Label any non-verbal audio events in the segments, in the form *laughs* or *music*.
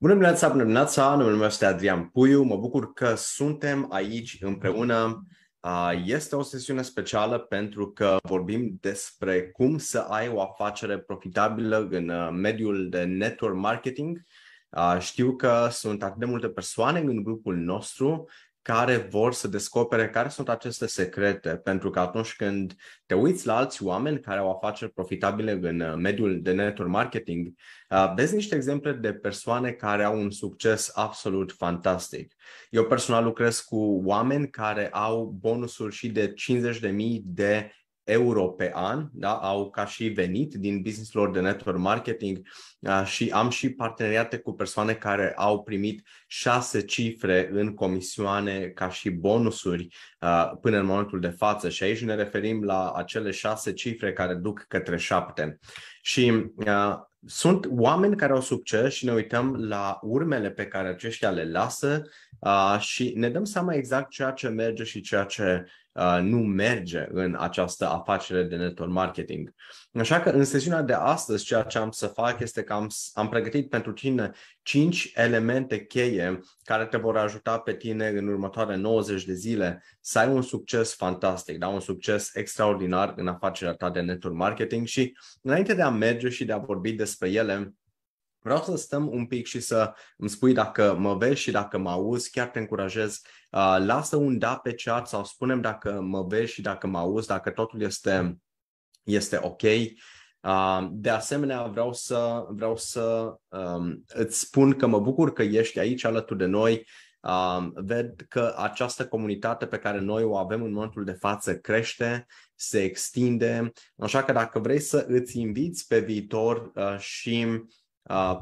Bună dimineața, bună dimineața, numele meu este Adrian Puiu, mă bucur că suntem aici împreună. Este o sesiune specială pentru că vorbim despre cum să ai o afacere profitabilă în uh, mediul de network marketing. Știu că sunt atât de multe persoane în grupul nostru care vor să descopere care sunt aceste secrete, pentru că atunci când te uiți la alți oameni care au afaceri profitabile în uh, mediul de network marketing, uh, vezi niște exemple de persoane care au un succes absolut fantastic. Eu personal lucrez cu oameni care au bonusuri și de 50.000 de euro pe an, da, au ca și venit din business lor de network marketing uh, și am și parteneriate cu persoane care au primit șase cifre în comisioane ca și bonusuri uh, până în momentul de față și aici ne referim la acele șase cifre care duc către șapte. Și uh, sunt oameni care au succes și ne uităm la urmele pe care aceștia le lasă uh, și ne dăm seama exact ceea ce merge și ceea ce Uh, nu merge în această afacere de network marketing. Așa că în sesiunea de astăzi ceea ce am să fac este că am, am pregătit pentru tine 5 elemente cheie care te vor ajuta pe tine în următoarele 90 de zile să ai un succes fantastic, da? un succes extraordinar în afacerea ta de network marketing și înainte de a merge și de a vorbi despre ele, Vreau să stăm un pic și să îmi spui dacă mă vezi și dacă mă auzi, chiar te încurajez. Uh, lasă un da pe chat sau spunem dacă mă vezi și dacă mă auzi, dacă totul este, este ok. Uh, de asemenea, vreau să, vreau să um, îți spun că mă bucur că ești aici alături de noi. Uh, ved că această comunitate pe care noi o avem în momentul de față crește, se extinde, așa că dacă vrei să îți inviți pe viitor uh, și uh,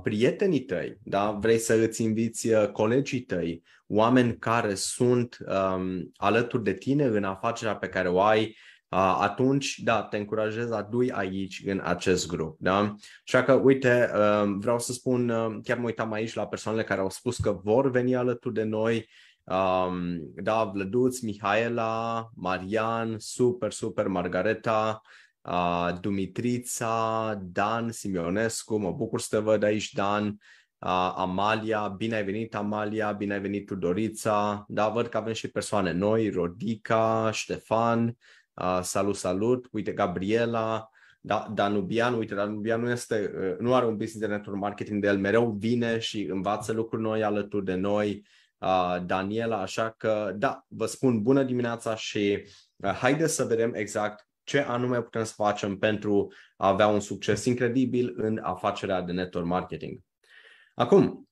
prietenii tăi, da? vrei să îți inviți uh, colegii tăi, oameni care sunt um, alături de tine în afacerea pe care o ai, uh, atunci, da, te încurajez, adui aici în acest grup. Da? Așa că, uite, uh, vreau să spun, uh, chiar mă uitam aici la persoanele care au spus că vor veni alături de noi, um, da, Vlăduț, Mihaela, Marian, super, super, Margareta, uh, Dumitrița, Dan Simionescu, mă bucur să te văd aici, Dan, uh, Amalia, bine ai venit Amalia, bine ai venit Tudorița, da, văd că avem și persoane noi, Rodica, Ștefan, uh, salut, salut, uite, Gabriela, da, Danubian, uite, Danubian nu, este, uh, nu are un business de network marketing de el, mereu vine și învață lucruri noi alături de noi, uh, Daniela, așa că, da, vă spun bună dimineața și uh, haideți să vedem exact ce anume putem să facem pentru a avea un succes incredibil în afacerea de network marketing. Acum,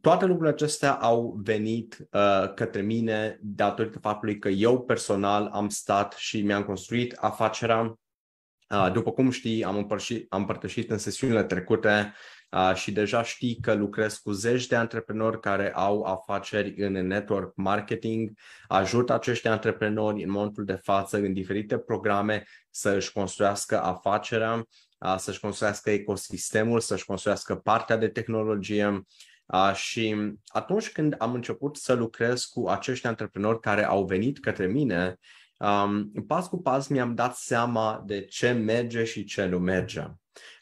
toate lucrurile acestea au venit uh, către mine datorită faptului că eu personal am stat și mi-am construit afacerea. Uh, după cum știi, am, împărșit, am împărtășit în sesiunile trecute uh, și deja știi că lucrez cu zeci de antreprenori care au afaceri în network marketing, ajut acești antreprenori în momentul de față în diferite programe să își construiască afacerea, uh, să-și construiască ecosistemul, să-și construiască partea de tehnologie, Uh, și atunci când am început să lucrez cu acești antreprenori care au venit către mine, um, pas cu pas mi-am dat seama de ce merge și ce nu merge.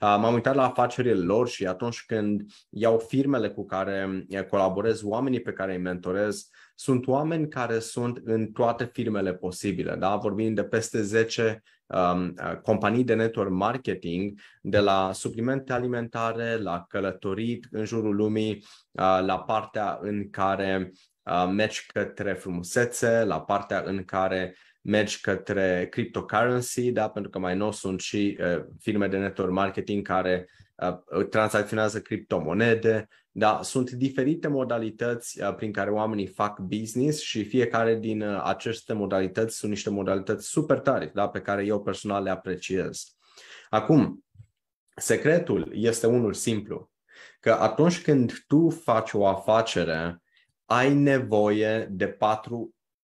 Uh, m-am uitat la afacerile lor și atunci când iau firmele cu care eh, colaborez, oamenii pe care îi mentorez, sunt oameni care sunt în toate firmele posibile. Da? Vorbim de peste 10 um, companii de network marketing, de la suplimente alimentare, la călătorit în jurul lumii, uh, la partea în care uh, mergi către frumusețe, la partea în care mergi către cryptocurrency, da? pentru că mai nou sunt și uh, firme de network marketing care uh, tranzacționează criptomonede. Da? Sunt diferite modalități uh, prin care oamenii fac business și fiecare din uh, aceste modalități sunt niște modalități super tari da? pe care eu personal le apreciez. Acum, secretul este unul simplu, că atunci când tu faci o afacere, ai nevoie de patru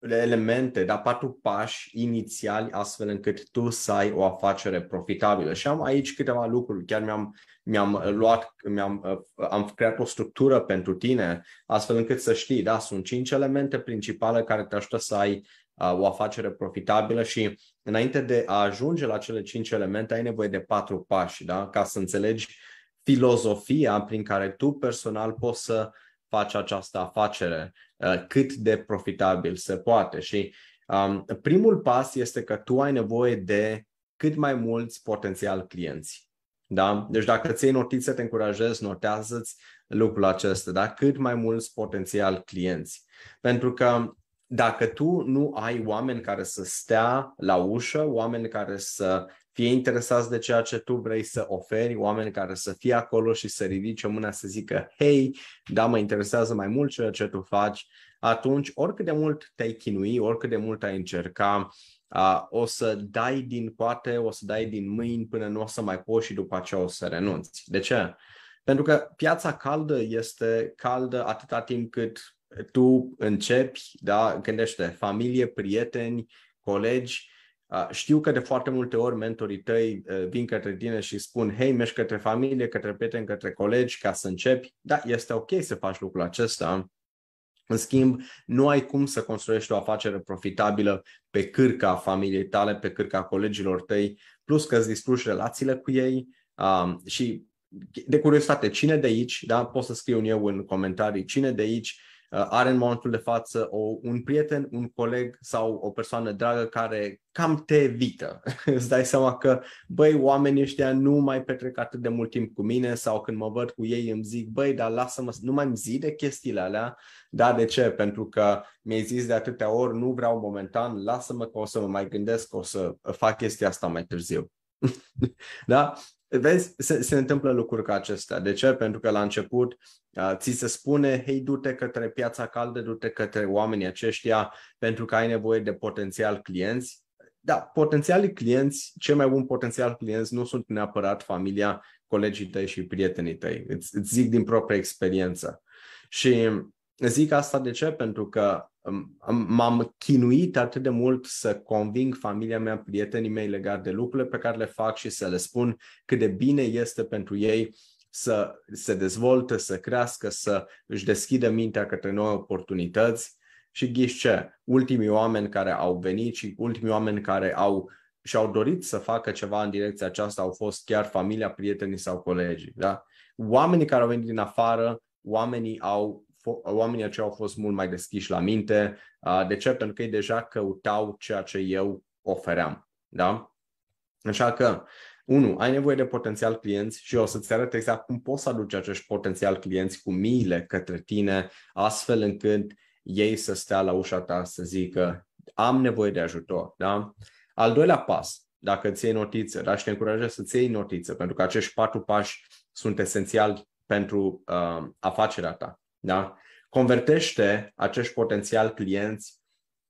elemente, dar patru pași inițiali astfel încât tu să ai o afacere profitabilă. Și am aici câteva lucruri, chiar mi-am, mi-am luat, mi-am, am creat o structură pentru tine astfel încât să știi, da, sunt cinci elemente principale care te ajută să ai uh, o afacere profitabilă și înainte de a ajunge la cele cinci elemente ai nevoie de patru pași, da, ca să înțelegi filozofia prin care tu personal poți să faci această afacere uh, cât de profitabil se poate. Și um, primul pas este că tu ai nevoie de cât mai mulți potențial clienți. Da? Deci dacă ți iei notițe, te încurajez, notează-ți lucrul acesta, da? cât mai mulți potențial clienți. Pentru că dacă tu nu ai oameni care să stea la ușă, oameni care să fie interesați de ceea ce tu vrei să oferi, oameni care să fie acolo și să ridice mâna să zică, hei, da, mă interesează mai mult ceea ce tu faci, atunci oricât de mult te-ai chinui, oricât de mult ai încerca, uh, o să dai din coate, o să dai din mâini până nu o să mai poți și după aceea o să renunți. De ce? Pentru că piața caldă este caldă atâta timp cât tu începi, da, gândește, familie, prieteni, colegi, știu că de foarte multe ori mentorii tăi vin către tine și spun, hei, mergi către familie, către prieteni, către colegi ca să începi. Da, este ok să faci lucrul acesta. În schimb, nu ai cum să construiești o afacere profitabilă pe cârca familiei tale, pe cârca colegilor tăi, plus că îți distrugi relațiile cu ei um, și de curiozitate, cine de aici, da, pot să scriu eu în comentarii, cine de aici Uh, are în momentul de față o, un prieten, un coleg sau o persoană dragă care cam te evită. *laughs* Îți dai seama că, băi, oamenii ăștia nu mai petrec atât de mult timp cu mine sau când mă văd cu ei îmi zic, băi, dar lasă-mă, nu mai îmi zi de chestiile alea. Da, de ce? Pentru că mi-ai zis de atâtea ori, nu vreau momentan, lasă-mă că o să mă mai gândesc că o să fac chestia asta mai târziu. *laughs* da? Vezi, se, se întâmplă lucruri ca acestea. De ce? Pentru că la început uh, ți se spune, hei, du-te către piața caldă, du-te către oamenii aceștia pentru că ai nevoie de potențial clienți. Da, potențialii clienți, cei mai buni potențial clienți nu sunt neapărat familia, colegii tăi și prietenii tăi. Îți, îți zic din propria experiență. Și zic asta de ce? Pentru că m-am chinuit atât de mult să conving familia mea, prietenii mei legat de lucrurile pe care le fac și să le spun cât de bine este pentru ei să se dezvolte, să crească, să își deschidă mintea către noi oportunități. Și ghiși ce? Ultimii oameni care au venit și ultimii oameni care au și-au dorit să facă ceva în direcția aceasta au fost chiar familia, prietenii sau colegii. Da? Oamenii care au venit din afară, oamenii au oamenii aceia au fost mult mai deschiși la minte. De ce? Pentru că ei deja căutau ceea ce eu ofeream. Da? Așa că, unu, ai nevoie de potențial clienți și o să-ți arăt exact cum poți să aduci acești potențial clienți cu miile către tine, astfel încât ei să stea la ușa ta să zică am nevoie de ajutor. Da? Al doilea pas, dacă îți iei notițe, da? și te încurajez să-ți iei notițe, pentru că acești patru pași sunt esențiali pentru uh, afacerea ta. Da? Convertește acești potențial clienți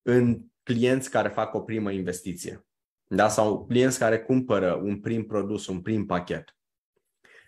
în clienți care fac o primă investiție. Da? Sau clienți care cumpără un prim produs, un prim pachet.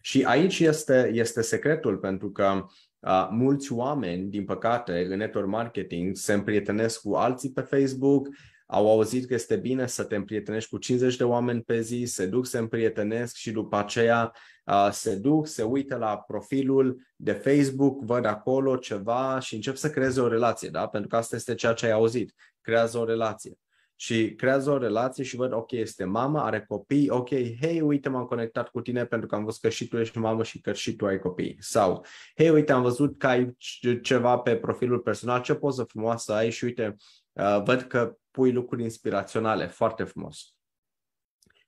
Și aici este, este secretul, pentru că uh, mulți oameni, din păcate, în network marketing se împrietenesc cu alții pe Facebook, au auzit că este bine să te împrietenești cu 50 de oameni pe zi, se duc, se împrietenesc și după aceea uh, se duc, se uită la profilul de Facebook, văd acolo ceva și încep să creeze o relație, da? Pentru că asta este ceea ce ai auzit. Creează o relație. Și creează o relație și văd, ok, este mama, are copii, ok, hei, uite, m-am conectat cu tine pentru că am văzut că și tu ești mamă și că și tu ai copii. Sau, hei, uite, am văzut că ai ceva pe profilul personal, ce poză frumoasă ai și uite, uh, văd că pui lucruri inspiraționale, foarte frumos.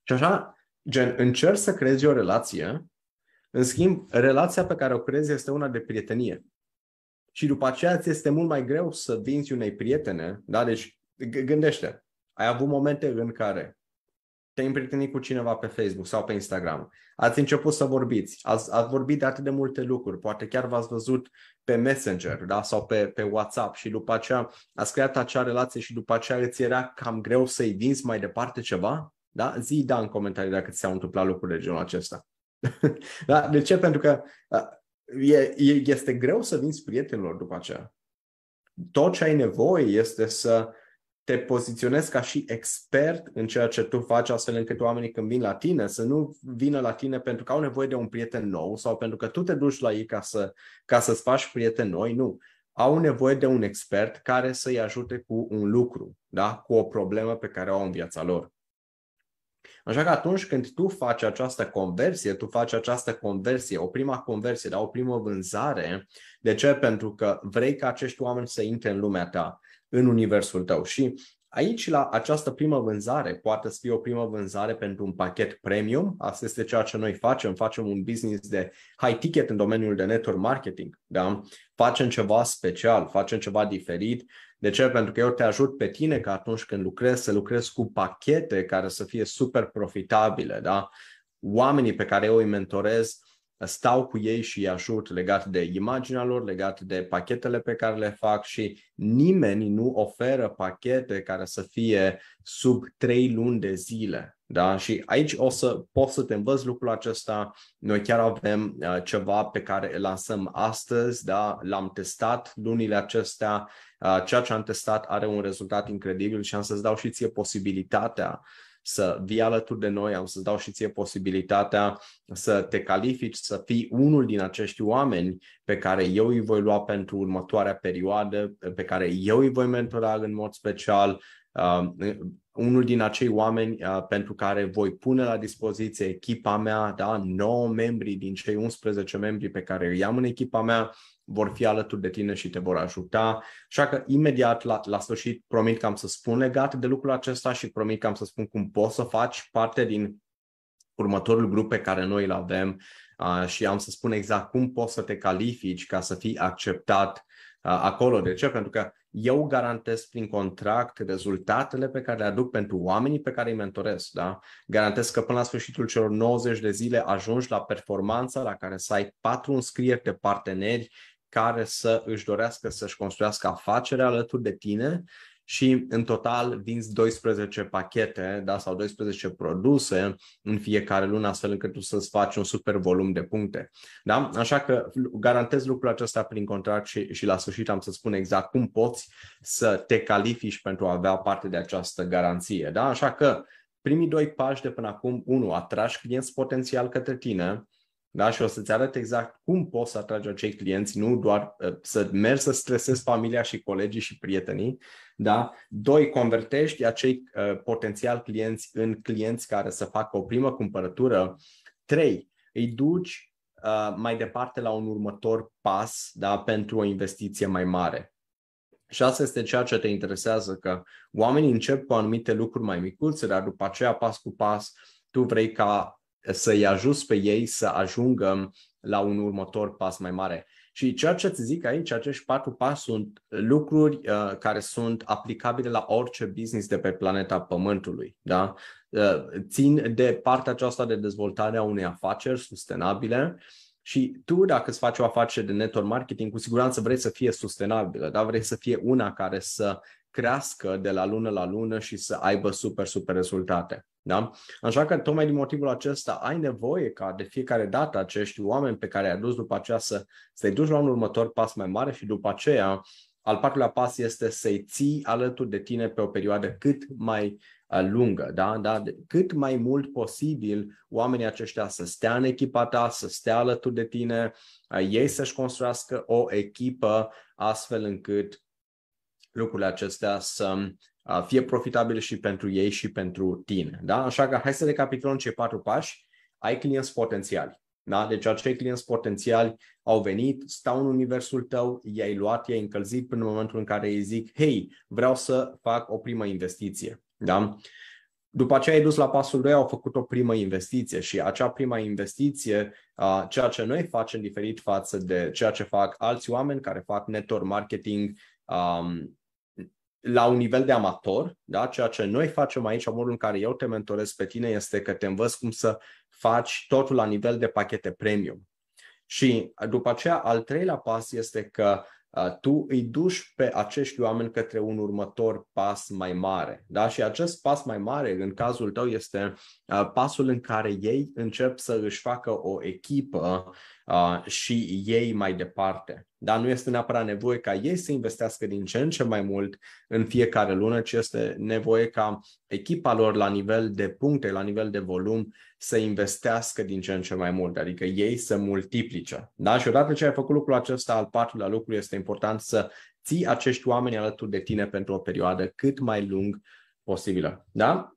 Și așa, gen, încerci să creezi o relație, în schimb, relația pe care o creezi este una de prietenie. Și după aceea ți este mult mai greu să vinzi unei prietene, da? Deci, gândește, ai avut momente în care te-ai împrietenit cu cineva pe Facebook sau pe Instagram, ați început să vorbiți, ați, ați vorbit de atât de multe lucruri, poate chiar v-ați văzut pe Messenger da? sau pe, pe WhatsApp și după aceea ați creat acea relație și după aceea îți era cam greu să-i vinzi mai departe ceva, da? zi da în comentarii dacă ți s-au întâmplat lucruri de genul acesta. *laughs* da? De ce? Pentru că e, este greu să vinzi prietenilor după aceea. Tot ce ai nevoie este să te poziționezi ca și expert în ceea ce tu faci, astfel încât oamenii când vin la tine să nu vină la tine pentru că au nevoie de un prieten nou sau pentru că tu te duci la ei ca, să, ca să-ți faci prieteni noi, nu. Au nevoie de un expert care să-i ajute cu un lucru, da? cu o problemă pe care o au în viața lor. Așa că atunci când tu faci această conversie, tu faci această conversie, o prima conversie, da, o primă vânzare, de ce? Pentru că vrei ca acești oameni să intre în lumea ta, în universul tău. Și Aici, la această primă vânzare, poate să fie o primă vânzare pentru un pachet premium. Asta este ceea ce noi facem. Facem un business de high ticket în domeniul de network marketing. Da? Facem ceva special, facem ceva diferit. De ce? Pentru că eu te ajut pe tine că atunci când lucrezi, să lucrezi cu pachete care să fie super profitabile. Da? Oamenii pe care eu îi mentorez stau cu ei și îi ajut legat de imaginea lor, legat de pachetele pe care le fac și nimeni nu oferă pachete care să fie sub 3 luni de zile. Da? Și aici o să poți să te învăț lucrul acesta. Noi chiar avem uh, ceva pe care îl lansăm astăzi, da? l-am testat lunile acestea. Uh, ceea ce am testat are un rezultat incredibil și am să-ți dau și ție posibilitatea să vii alături de noi, am să-ți dau și ție posibilitatea să te califici, să fii unul din acești oameni pe care eu îi voi lua pentru următoarea perioadă, pe care eu îi voi mentora în mod special, uh, unul din acei oameni uh, pentru care voi pune la dispoziție echipa mea, da, 9 membri din cei 11 membri pe care îi am în echipa mea, vor fi alături de tine și te vor ajuta. Așa că imediat la, la sfârșit promit că am să spun legat de lucrul acesta și promit că am să spun cum poți să faci parte din următorul grup pe care noi îl avem uh, și am să spun exact cum poți să te califici ca să fii acceptat uh, acolo. De ce? Pentru că eu garantez prin contract rezultatele pe care le aduc pentru oamenii pe care îi mentorez. Da? Garantez că până la sfârșitul celor 90 de zile ajungi la performanța la care să ai patru înscrieri de parteneri care să își dorească să-și construiască afacere alături de tine și în total vinzi 12 pachete da, sau 12 produse în fiecare lună, astfel încât tu să-ți faci un super volum de puncte. Da? Așa că garantez lucrul acesta prin contract și, și la sfârșit am să spun exact cum poți să te califici pentru a avea parte de această garanție. Da? Așa că primii doi pași de până acum, unu, atragi clienți potențial către tine, da? Și o să-ți arăt exact cum poți să atragi acei clienți, nu doar uh, să mergi să stresezi familia și colegii și prietenii. Da? Doi, convertești acei uh, potențial clienți în clienți care să facă o primă cumpărătură. Trei, îi duci uh, mai departe la un următor pas da? pentru o investiție mai mare. Și asta este ceea ce te interesează, că oamenii încep cu anumite lucruri mai micuțe, dar după aceea, pas cu pas, tu vrei ca să-i ajuți pe ei să ajungă la un următor pas mai mare. Și ceea ce îți zic aici, acești patru pași sunt lucruri uh, care sunt aplicabile la orice business de pe planeta Pământului. Da? Uh, țin de partea aceasta de dezvoltare a unei afaceri sustenabile și tu, dacă îți faci o afacere de network marketing, cu siguranță vrei să fie sustenabilă, da? vrei să fie una care să crească de la lună la lună și să aibă super, super rezultate. Da? Așa că tocmai din motivul acesta ai nevoie ca de fiecare dată acești oameni pe care ai adus după aceea să, să-i duci la un următor pas mai mare și după aceea al patrulea pas este să-i ții alături de tine pe o perioadă cât mai uh, lungă, da? Da? cât mai mult posibil oamenii aceștia să stea în echipa ta, să stea alături de tine, uh, ei să-și construiască o echipă astfel încât lucrurile acestea să fie profitabile și pentru ei și pentru tine. Da? Așa că hai să recapitulăm cei patru pași. Ai clienți potențiali. Da? Deci acei clienți potențiali au venit, stau în universul tău, i-ai luat, i-ai încălzit până în momentul în care îi zic, hei, vreau să fac o primă investiție. Da? După aceea ai dus la pasul 2, au făcut o primă investiție și acea prima investiție, ceea ce noi facem diferit față de ceea ce fac alți oameni care fac network marketing um, la un nivel de amator, da? ceea ce noi facem aici, modul în care eu te mentorez pe tine este că te învăț cum să faci totul la nivel de pachete premium. Și după aceea, al treilea pas este că uh, tu îi duci pe acești oameni către un următor pas mai mare. Da? Și acest pas mai mare, în cazul tău, este uh, pasul în care ei încep să își facă o echipă uh, și ei mai departe. Dar nu este neapărat nevoie ca ei să investească din ce în ce mai mult în fiecare lună, ci este nevoie ca echipa lor la nivel de puncte, la nivel de volum, să investească din ce în ce mai mult, adică ei să multiplice. Da? Și odată ce ai făcut lucrul acesta, al patrulea lucru este important să ții acești oameni alături de tine pentru o perioadă cât mai lung posibilă. Da?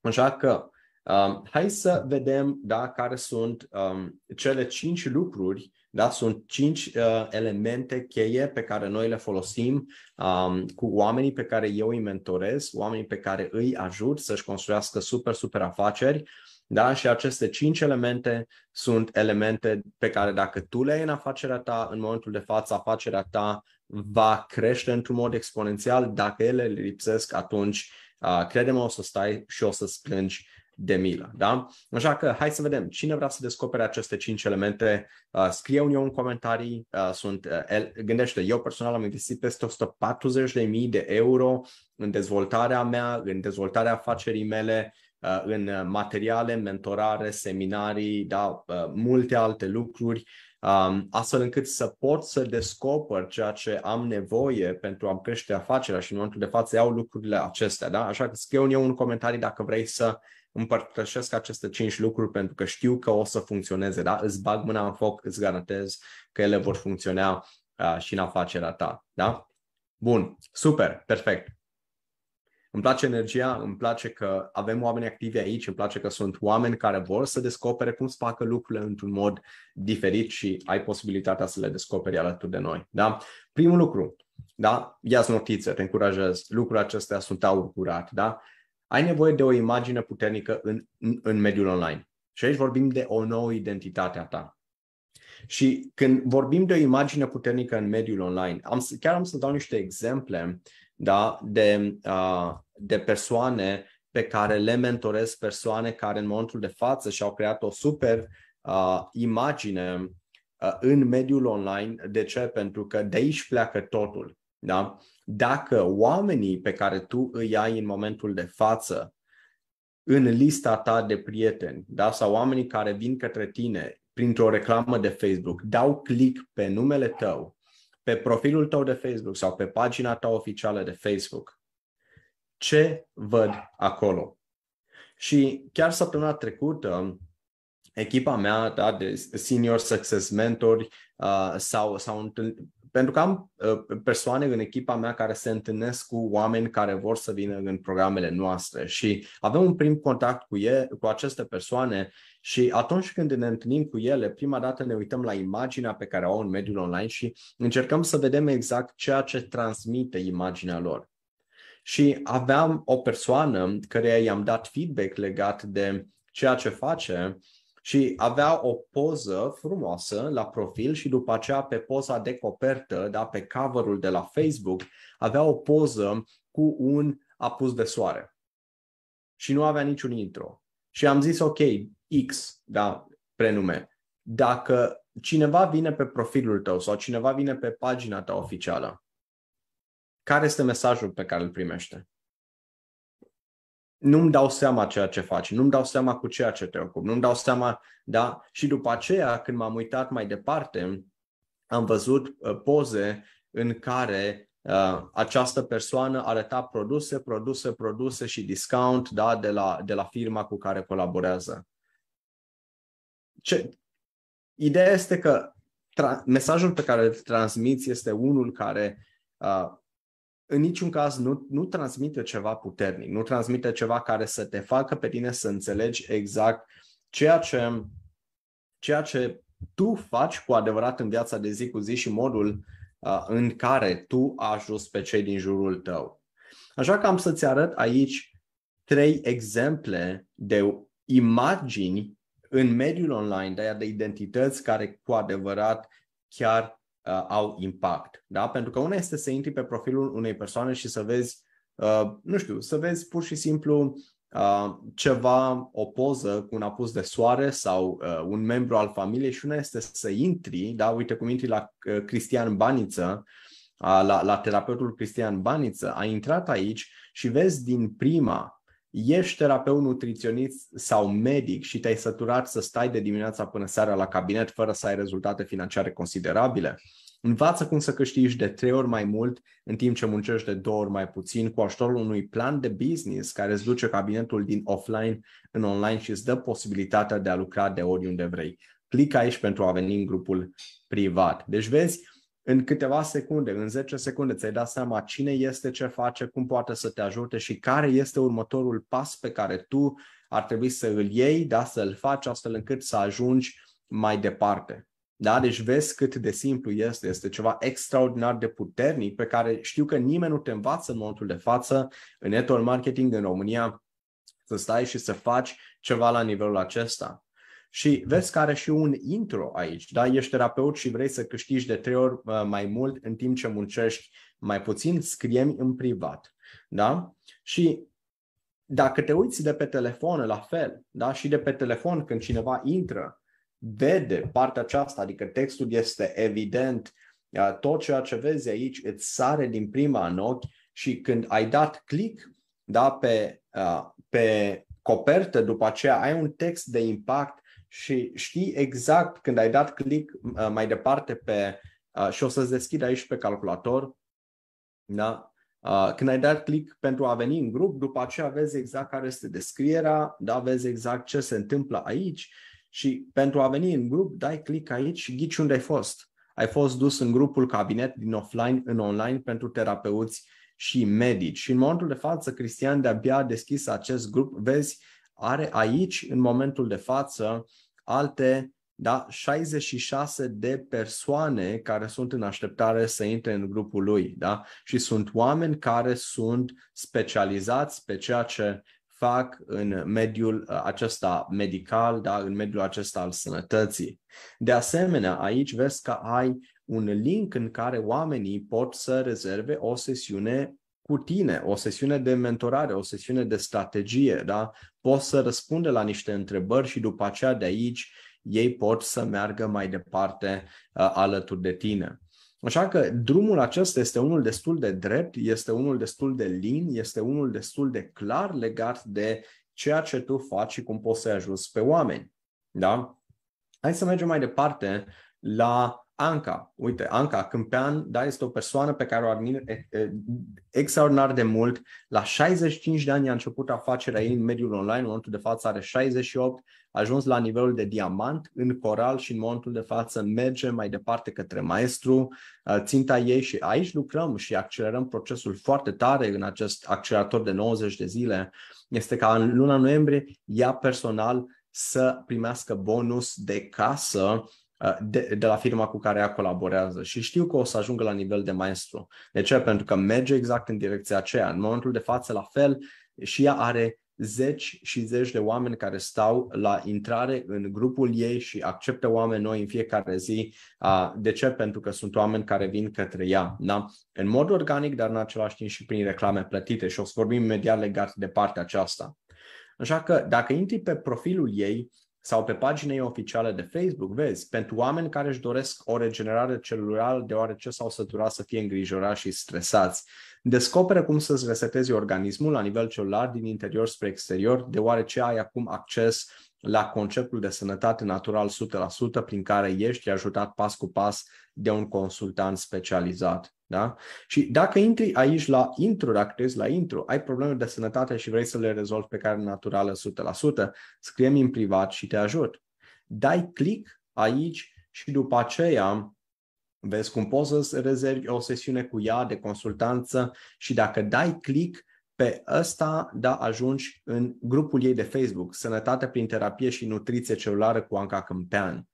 Așa că Um, hai să vedem da, care sunt um, cele cinci lucruri, da, sunt cinci uh, elemente cheie pe care noi le folosim um, cu oamenii pe care eu îi mentorez, oamenii pe care îi ajut să-și construiască super, super afaceri. Da? Și aceste cinci elemente sunt elemente pe care dacă tu le ai în afacerea ta, în momentul de față, afacerea ta va crește într-un mod exponențial. Dacă ele le lipsesc, atunci, uh, crede-mă, o să stai și o să-ți plângi de milă. Da? Așa că hai să vedem cine vrea să descopere aceste cinci elemente. Uh, scrie un eu în comentarii. Uh, sunt, uh, el, gândește, eu personal am investit peste 140.000 de euro în dezvoltarea mea, în dezvoltarea afacerii mele, uh, în materiale, mentorare, seminarii, da, uh, multe alte lucruri um, astfel încât să pot să descoper ceea ce am nevoie pentru a crește afacerea și în momentul de față iau lucrurile acestea. Da? Așa că scriu eu un comentariu dacă vrei să împărtășesc aceste cinci lucruri pentru că știu că o să funcționeze. Da? Îți bag mâna în foc, îți garantez că ele vor funcționa uh, și în afacerea ta. Da? Bun, super, perfect. Îmi place energia, îmi place că avem oameni activi aici, îmi place că sunt oameni care vor să descopere cum să facă lucrurile într-un mod diferit și ai posibilitatea să le descoperi alături de noi. Da? Primul lucru, da? ia-ți notițe, te încurajez, lucrurile acestea sunt aur curat. Da? Ai nevoie de o imagine puternică în, în, în mediul online. Și aici vorbim de o nouă identitate a ta. Și când vorbim de o imagine puternică în mediul online, am, chiar am să dau niște exemple da, de, uh, de persoane pe care le mentorez, persoane care în momentul de față și-au creat o super uh, imagine uh, în mediul online. De ce? Pentru că de aici pleacă totul. Da? Dacă oamenii pe care tu îi ai în momentul de față în lista ta de prieteni da? sau oamenii care vin către tine printr-o reclamă de Facebook, dau click pe numele tău pe profilul tău de Facebook sau pe pagina ta oficială de Facebook, ce văd acolo? Și chiar săptămâna trecută, echipa mea da, de senior success mentori uh, s-au, s-au întâlnit, pentru că am uh, persoane în echipa mea care se întâlnesc cu oameni care vor să vină în programele noastre și avem un prim contact cu, ei, cu aceste persoane și atunci când ne întâlnim cu ele, prima dată ne uităm la imaginea pe care o au în mediul online și încercăm să vedem exact ceea ce transmite imaginea lor. Și aveam o persoană care i-am dat feedback legat de ceea ce face și avea o poză frumoasă la profil și după aceea pe poza de copertă, da, pe coverul de la Facebook, avea o poză cu un apus de soare. Și nu avea niciun intro. Și am zis, ok, X, da, prenume. Dacă cineva vine pe profilul tău sau cineva vine pe pagina ta oficială, care este mesajul pe care îl primește? Nu-mi dau seama ceea ce faci, nu-mi dau seama cu ceea ce te ocupi, nu-mi dau seama, da? Și după aceea, când m-am uitat mai departe, am văzut uh, poze în care uh, această persoană arăta produse, produse, produse și discount da, de, la, de la firma cu care colaborează ce, ideea este că tra- mesajul pe care îl transmiți este unul care uh, în niciun caz nu, nu transmite ceva puternic, nu transmite ceva care să te facă pe tine să înțelegi exact ceea ce, ceea ce tu faci cu adevărat în viața de zi cu zi și modul uh, în care tu ajuns pe cei din jurul tău. Așa că am să-ți arăt aici trei exemple de imagini în mediul online, de, de identități care cu adevărat chiar uh, au impact. Da? Pentru că una este să intri pe profilul unei persoane și să vezi, uh, nu știu, să vezi pur și simplu uh, ceva, o poză cu un apus de soare sau uh, un membru al familiei și una este să intri, da? uite cum intri la uh, Cristian Baniță, uh, la, la terapeutul Cristian Baniță, a intrat aici și vezi din prima ești terapeut nutriționist sau medic și te-ai săturat să stai de dimineața până seara la cabinet fără să ai rezultate financiare considerabile, învață cum să câștigi de trei ori mai mult în timp ce muncești de două ori mai puțin cu ajutorul unui plan de business care îți duce cabinetul din offline în online și îți dă posibilitatea de a lucra de oriunde vrei. Clic aici pentru a veni în grupul privat. Deci vezi, în câteva secunde, în 10 secunde, ți-ai dat seama cine este, ce face, cum poate să te ajute și care este următorul pas pe care tu ar trebui să îl iei, da, să îl faci astfel încât să ajungi mai departe. Da? Deci vezi cât de simplu este. Este ceva extraordinar de puternic pe care știu că nimeni nu te învață în momentul de față în network marketing în România să stai și să faci ceva la nivelul acesta. Și vezi că are și un intro aici, da? Ești terapeut și vrei să câștigi de trei ori uh, mai mult în timp ce muncești mai puțin, scrie în privat, da? Și dacă te uiți de pe telefon, la fel, da? Și de pe telefon când cineva intră, vede partea aceasta, adică textul este evident, uh, tot ceea ce vezi aici îți sare din prima în ochi și când ai dat click da, pe, uh, pe copertă, după aceea ai un text de impact și știi exact când ai dat click uh, mai departe pe, uh, și o să-ți deschid aici pe calculator, da? Uh, când ai dat click pentru a veni în grup, după aceea vezi exact care este descrierea, da? vezi exact ce se întâmplă aici și pentru a veni în grup, dai click aici și ghici unde ai fost. Ai fost dus în grupul cabinet din offline în online pentru terapeuți și medici. Și în momentul de față, Cristian de-abia a deschis acest grup, vezi are aici, în momentul de față, alte da, 66 de persoane care sunt în așteptare să intre în grupul lui. Da? Și sunt oameni care sunt specializați pe ceea ce fac în mediul uh, acesta medical, da, în mediul acesta al sănătății. De asemenea, aici vezi că ai un link în care oamenii pot să rezerve o sesiune cu tine, o sesiune de mentorare, o sesiune de strategie, da? Poți să răspunde la niște întrebări și după aceea de aici ei pot să meargă mai departe uh, alături de tine. Așa că drumul acesta este unul destul de drept, este unul destul de lin, este unul destul de clar legat de ceea ce tu faci și cum poți să-i ajuți pe oameni. Da? Hai să mergem mai departe la Anca, uite, Anca Câmpean, da, este o persoană pe care o admir extraordinar de mult. La 65 de ani a început afacerea ei în mediul online, în momentul de față are 68, a ajuns la nivelul de diamant în coral și în momentul de față merge mai departe către maestru. Ținta ei și aici lucrăm și accelerăm procesul foarte tare în acest accelerator de 90 de zile, este ca în luna noiembrie ea personal să primească bonus de casă Uh, de, de la firma cu care ea colaborează și știu că o să ajungă la nivel de maestru. De ce? Pentru că merge exact în direcția aceea. În momentul de față, la fel, și ea are zeci și zeci de oameni care stau la intrare în grupul ei și acceptă oameni noi în fiecare zi. Uh, de ce? Pentru că sunt oameni care vin către ea. Da? În mod organic, dar în același timp și prin reclame plătite și o să vorbim imediat legat de partea aceasta. Așa că dacă intri pe profilul ei, sau pe pagina ei oficiale de Facebook, vezi, pentru oameni care își doresc o regenerare celulară deoarece s-au săturat să fie îngrijorați și stresați. Descoperă cum să-ți resetezi organismul la nivel celular din interior spre exterior, deoarece ai acum acces la conceptul de sănătate natural 100% prin care ești ajutat pas cu pas de un consultant specializat. Da? Și dacă intri aici la intro, dacă crezi la intro, ai probleme de sănătate și vrei să le rezolvi pe care naturală 100%, scrie-mi în privat și te ajut. Dai click aici și după aceea vezi cum poți să rezervi o sesiune cu ea de consultanță și dacă dai click pe ăsta, da, ajungi în grupul ei de Facebook, Sănătate prin terapie și nutriție celulară cu Anca Câmpean.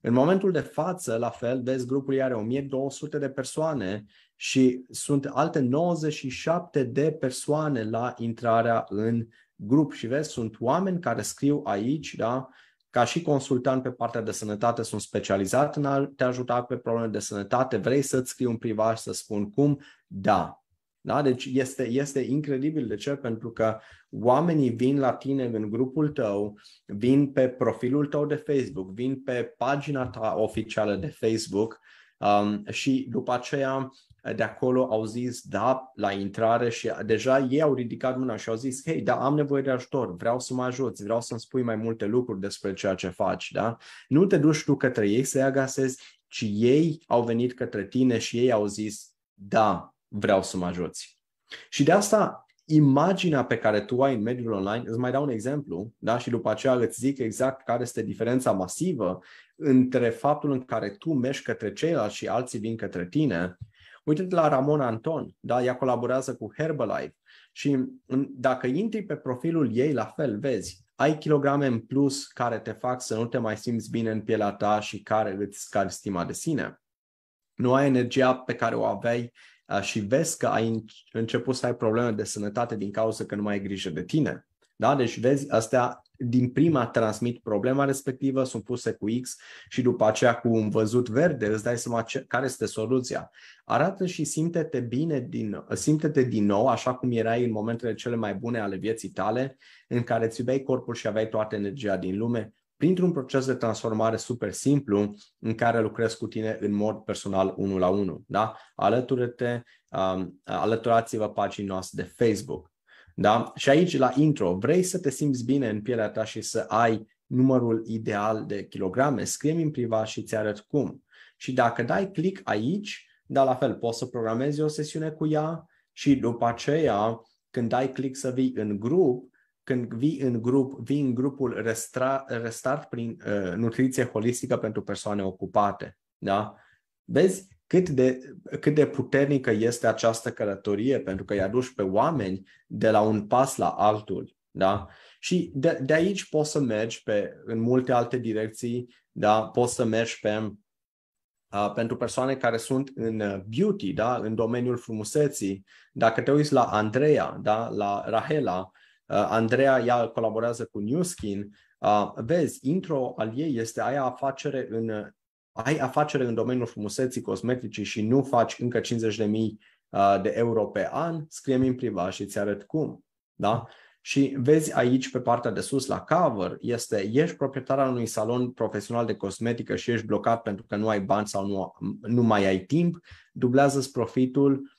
În momentul de față, la fel, vezi, grupul ei are 1200 de persoane și sunt alte 97 de persoane la intrarea în grup și vezi, sunt oameni care scriu aici, da, ca și consultant pe partea de sănătate, sunt specializat în a te ajuta pe probleme de sănătate, vrei să-ți scriu un privat și să spun cum? Da. Da? Deci este, este incredibil. De ce? Pentru că oamenii vin la tine în grupul tău, vin pe profilul tău de Facebook, vin pe pagina ta oficială de Facebook um, și după aceea de acolo au zis da la intrare și deja ei au ridicat mâna și au zis hei, da, am nevoie de ajutor, vreau să mă ajuți, vreau să-mi spui mai multe lucruri despre ceea ce faci. Da? Nu te duci tu către ei să-i agasezi, ci ei au venit către tine și ei au zis da, vreau să mă ajuți. Și de asta imaginea pe care tu ai în mediul online, îți mai dau un exemplu, da? și după aceea îți zic exact care este diferența masivă între faptul în care tu mergi către ceilalți și alții vin către tine. Uite-te la Ramona Anton, da? ea colaborează cu Herbalife și dacă intri pe profilul ei, la fel, vezi, ai kilograme în plus care te fac să nu te mai simți bine în pielea ta și care îți scari stima de sine. Nu ai energia pe care o aveai și vezi că ai început să ai probleme de sănătate din cauza că nu mai ai grijă de tine. Da? Deci vezi, astea din prima transmit problema respectivă, sunt puse cu X și după aceea cu un văzut verde îți dai seama ce, care este soluția. Arată și simte-te bine, din, simte-te din nou așa cum erai în momentele cele mai bune ale vieții tale, în care îți iubeai corpul și aveai toată energia din lume, printr-un proces de transformare super simplu în care lucrezi cu tine în mod personal unul la unul. Da? Alătură-te, um, alăturați-vă paginii noastre de Facebook. Da? Și aici, la intro, vrei să te simți bine în pielea ta și să ai numărul ideal de kilograme, scrie în privat și ți arăt cum. Și dacă dai click aici, da, la fel, poți să programezi o sesiune cu ea și după aceea, când dai click să vii în grup, când vii în grup, vii în grupul restra, Restart prin uh, nutriție holistică pentru persoane ocupate. Da? Vezi cât de, cât de puternică este această călătorie pentru că îi aduci pe oameni de la un pas la altul. Da? Și de, de aici poți să mergi pe, în multe alte direcții, da? poți să mergi pe Uh, pentru persoane care sunt în uh, beauty, da? în domeniul frumuseții. Dacă te uiți la Andreea, da? la Rahela, Uh, Andreea, ea colaborează cu New Skin. Uh, vezi, intro al ei este ai afacere în, ai afacere în domeniul frumuseții cosmetice și nu faci încă 50.000 uh, de euro pe an, scrie-mi în privat și îți arăt cum. Da? Și vezi aici pe partea de sus la cover, este ești proprietar al unui salon profesional de cosmetică și ești blocat pentru că nu ai bani sau nu, nu mai ai timp, dublează profitul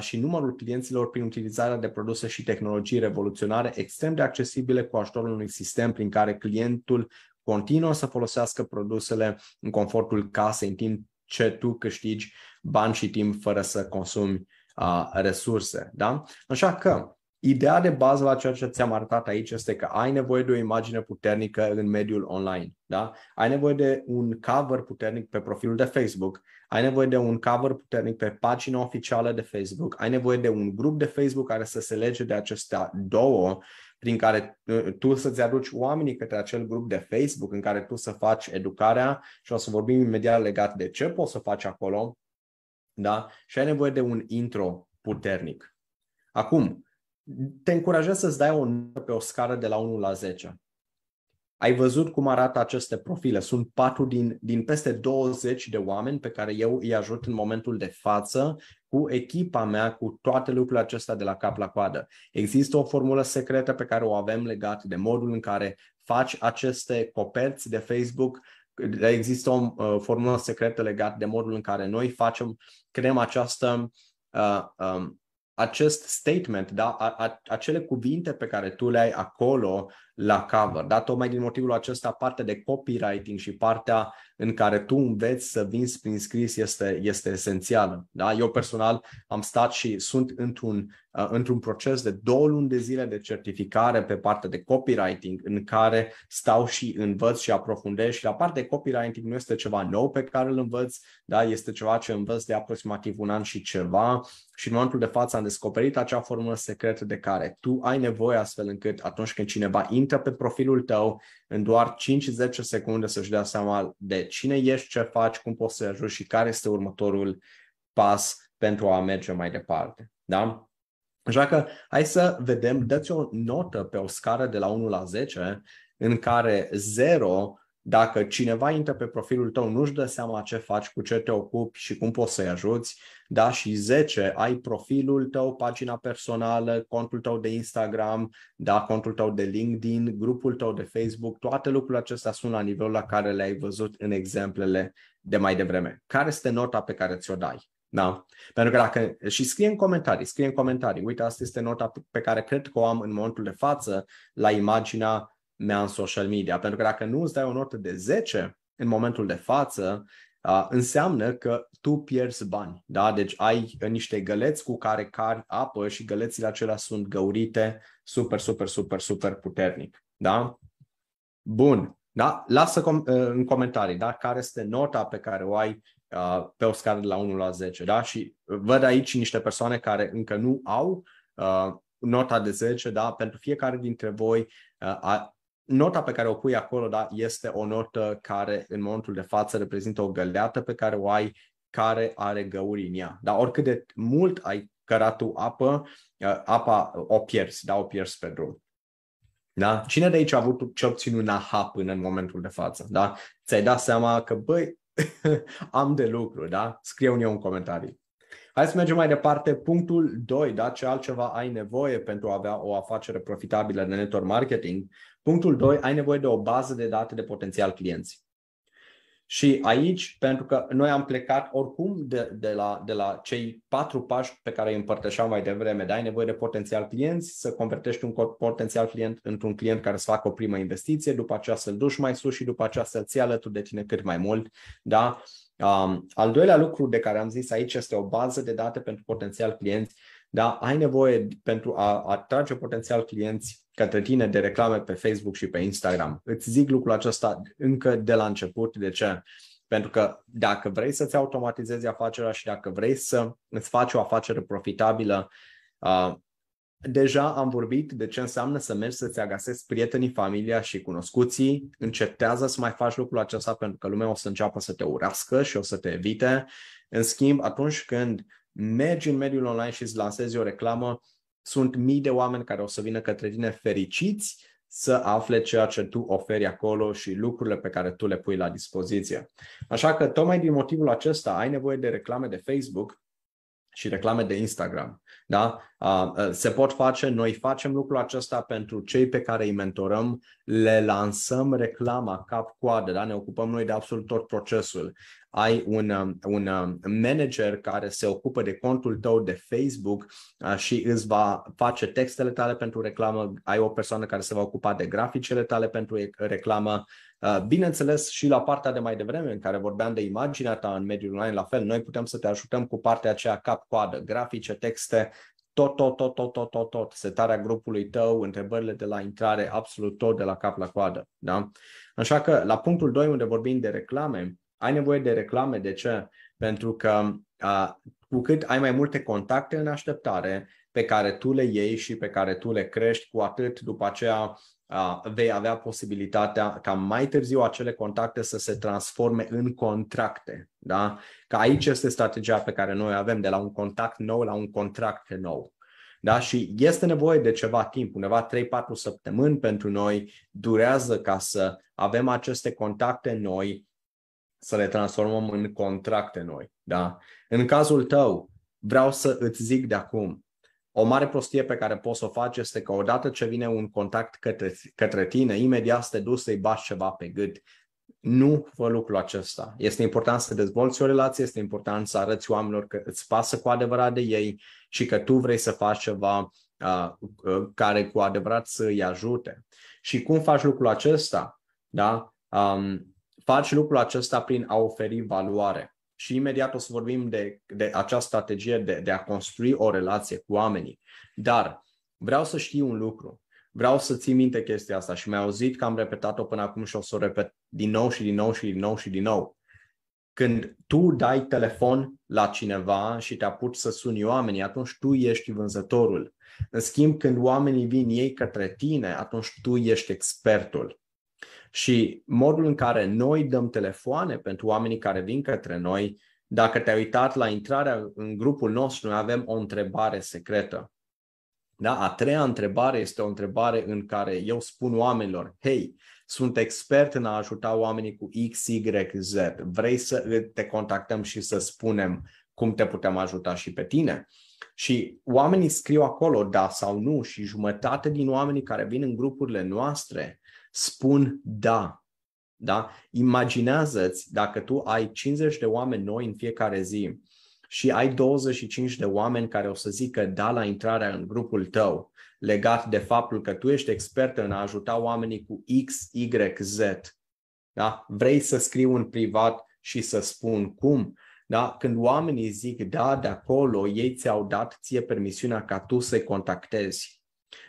și numărul clienților prin utilizarea de produse și tehnologii revoluționare extrem de accesibile cu ajutorul unui sistem prin care clientul continuă să folosească produsele în confortul casei, în timp ce tu câștigi bani și timp fără să consumi uh, resurse. Da? Așa că Ideea de bază la ceea ce ți-am arătat aici este că ai nevoie de o imagine puternică în mediul online. Da? Ai nevoie de un cover puternic pe profilul de Facebook, ai nevoie de un cover puternic pe pagina oficială de Facebook, ai nevoie de un grup de Facebook care să se lege de acestea două, prin care uh, tu să-ți aduci oamenii către acel grup de Facebook în care tu să faci educarea și o să vorbim imediat legat de ce poți să faci acolo. Da? Și ai nevoie de un intro puternic. Acum, te încurajez să-ți dai o notă pe o scară de la 1 la 10. Ai văzut cum arată aceste profile. Sunt patru din, din peste 20 de oameni pe care eu îi ajut în momentul de față cu echipa mea, cu toate lucrurile acestea de la cap la coadă. Există o formulă secretă pe care o avem legat de modul în care faci aceste coperți de Facebook. Există o uh, formulă secretă legată de modul în care noi facem, creăm această uh, um, acest statement, da? A, a, acele cuvinte pe care tu le ai acolo la cover, da? tocmai din motivul acesta partea de copywriting și partea în care tu înveți să vinzi prin scris este, este esențială. Da? Eu personal am stat și sunt într-un, uh, într-un proces de două luni de zile de certificare pe partea de copywriting în care stau și învăț și aprofundez și la partea de copywriting nu este ceva nou pe care îl învăț, da? este ceva ce învăț de aproximativ un an și ceva și în momentul de față am descoperit acea formulă secretă de care tu ai nevoie astfel încât atunci când cineva intră pe profilul tău în doar 5-10 secunde să-și dea seama de cine ești, ce faci, cum poți să-i ajuți și care este următorul pas pentru a merge mai departe. Da? Așa că hai să vedem, dă-ți o notă pe o scară de la 1 la 10 în care 0 dacă cineva intră pe profilul tău, nu-și dă seama ce faci, cu ce te ocupi și cum poți să-i ajuți, da, și 10, ai profilul tău, pagina personală, contul tău de Instagram, da, contul tău de LinkedIn, grupul tău de Facebook, toate lucrurile acestea sunt la nivelul la care le-ai văzut în exemplele de mai devreme. Care este nota pe care ți-o dai? Da? Pentru că dacă, și scrie în comentarii, scrie în comentarii, uite, asta este nota pe care cred că o am în momentul de față la imaginea mea în social media. Pentru că dacă nu îți dai o notă de 10 în momentul de față, uh, înseamnă că tu pierzi bani. Da? Deci ai niște găleți cu care cari apă și gălețile acelea sunt găurite super, super, super, super puternic. Da? Bun. Da? Lasă com- în comentarii da? care este nota pe care o ai uh, pe o scară de la 1 la 10. Da? Și văd aici niște persoane care încă nu au uh, nota de 10, da? pentru fiecare dintre voi uh, nota pe care o pui acolo da, este o notă care în momentul de față reprezintă o găleată pe care o ai care are găuri în ea. Dar oricât de mult ai cărat tu apă, uh, apa o pierzi, da, o pierzi pe drum. Da? Cine de aici a avut cel puțin un aha până în momentul de față? Da? Ți-ai dat seama că, băi, *laughs* am de lucru, da? Scrie-mi eu un comentariu. Hai să mergem mai departe. Punctul 2, da? ce altceva ai nevoie pentru a avea o afacere profitabilă de network marketing? Punctul 2, ai nevoie de o bază de date de potențial clienți. Și aici, pentru că noi am plecat oricum de, de, la, de la cei patru pași pe care îi împărtășeam mai devreme, de ai nevoie de potențial clienți, să convertești un potențial client într-un client care să facă o primă investiție, după aceea să-l duci mai sus și după aceea să-ți ia alături de tine cât mai mult. Da? Um, al doilea lucru de care am zis aici este o bază de date pentru potențial clienți. Da? Ai nevoie pentru a atrage potențial clienți către tine de reclame pe Facebook și pe Instagram. Îți zic lucrul acesta încă de la început. De ce? Pentru că dacă vrei să-ți automatizezi afacerea și dacă vrei să îți faci o afacere profitabilă, uh, deja am vorbit de ce înseamnă să mergi să-ți agasezi prietenii, familia și cunoscuții. Încetează să mai faci lucrul acesta pentru că lumea o să înceapă să te urască și o să te evite. În schimb, atunci când mergi în mediul online și îți lansezi o reclamă, sunt mii de oameni care o să vină către tine fericiți să afle ceea ce tu oferi acolo și lucrurile pe care tu le pui la dispoziție. Așa că tocmai din motivul acesta ai nevoie de reclame de Facebook și reclame de Instagram. Da? Se pot face, noi facem lucrul acesta pentru cei pe care îi mentorăm, le lansăm reclama cap-coadă, da? ne ocupăm noi de absolut tot procesul ai un, um, un um, manager care se ocupă de contul tău de Facebook uh, și îți va face textele tale pentru reclamă, ai o persoană care se va ocupa de graficele tale pentru reclamă, uh, Bineînțeles, și la partea de mai devreme, în care vorbeam de imaginea ta în mediul online, la fel, noi putem să te ajutăm cu partea aceea cap-coadă, grafice, texte, tot, tot, tot, tot, tot, tot, tot, setarea grupului tău, întrebările de la intrare, absolut tot de la cap la coadă. Da? Așa că la punctul 2, unde vorbim de reclame, ai nevoie de reclame. De ce? Pentru că a, cu cât ai mai multe contacte în așteptare pe care tu le iei și pe care tu le crești, cu atât după aceea a, vei avea posibilitatea ca mai târziu acele contacte să se transforme în contracte. Da? Că aici este strategia pe care noi avem, de la un contact nou la un contract nou. Da? Și este nevoie de ceva timp, undeva 3-4 săptămâni pentru noi, durează ca să avem aceste contacte noi, să le transformăm în contracte noi. Da? În cazul tău, vreau să îți zic de acum, o mare prostie pe care poți să o faci este că odată ce vine un contact către, către tine, imediat să te duci să-i bași ceva pe gât. Nu fă lucrul acesta. Este important să dezvolți o relație, este important să arăți oamenilor că îți pasă cu adevărat de ei și că tu vrei să faci ceva uh, uh, care cu adevărat să îi ajute. Și cum faci lucrul acesta? Da? Um, faci lucrul acesta prin a oferi valoare. Și imediat o să vorbim de, de această strategie de, de a construi o relație cu oamenii. Dar vreau să știi un lucru. Vreau să ții minte chestia asta și mi-ai auzit că am repetat-o până acum și o să o repet din nou și din nou și din nou și din nou. Când tu dai telefon la cineva și te apuci să suni oamenii, atunci tu ești vânzătorul. În schimb, când oamenii vin ei către tine, atunci tu ești expertul. Și modul în care noi dăm telefoane pentru oamenii care vin către noi, dacă te-ai uitat la intrarea în grupul nostru, noi avem o întrebare secretă. Da? A treia întrebare este o întrebare în care eu spun oamenilor, hei, sunt expert în a ajuta oamenii cu X, Y, Z. Vrei să te contactăm și să spunem cum te putem ajuta și pe tine? Și oamenii scriu acolo da sau nu și jumătate din oamenii care vin în grupurile noastre spun da. Da? Imaginează-ți dacă tu ai 50 de oameni noi în fiecare zi și ai 25 de oameni care o să zică da la intrarea în grupul tău, legat de faptul că tu ești expert în a ajuta oamenii cu X, Y, Z. Da? Vrei să scriu în privat și să spun cum? Da? Când oamenii zic da de acolo, ei ți-au dat ție permisiunea ca tu să-i contactezi.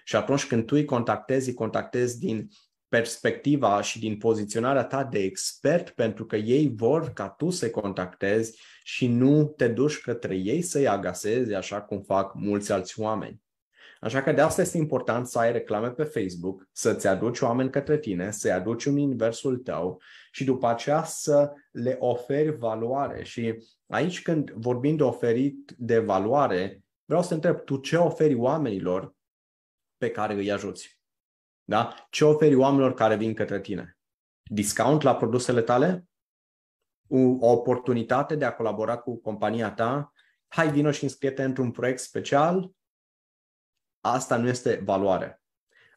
Și atunci când tu îi contactezi, îi contactezi din perspectiva și din poziționarea ta de expert, pentru că ei vor ca tu să-i contactezi și nu te duci către ei să-i agasezi așa cum fac mulți alți oameni. Așa că de asta este important să ai reclame pe Facebook, să-ți aduci oameni către tine, să-i aduci în universul tău și după aceea să le oferi valoare. Și aici când vorbim de oferit de valoare, vreau să te întreb, tu ce oferi oamenilor pe care îi ajuți? Da? Ce oferi oamenilor care vin către tine? Discount la produsele tale? O oportunitate de a colabora cu compania ta? Hai, vino și înscrie într-un proiect special? Asta nu este valoare.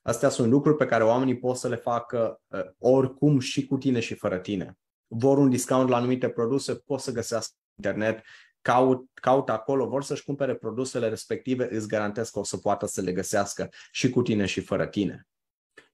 Astea sunt lucruri pe care oamenii pot să le facă uh, oricum și cu tine și fără tine. Vor un discount la anumite produse, pot să găsească internet, caut, caut acolo, vor să-și cumpere produsele respective, îți garantez că o să poată să le găsească și cu tine și fără tine.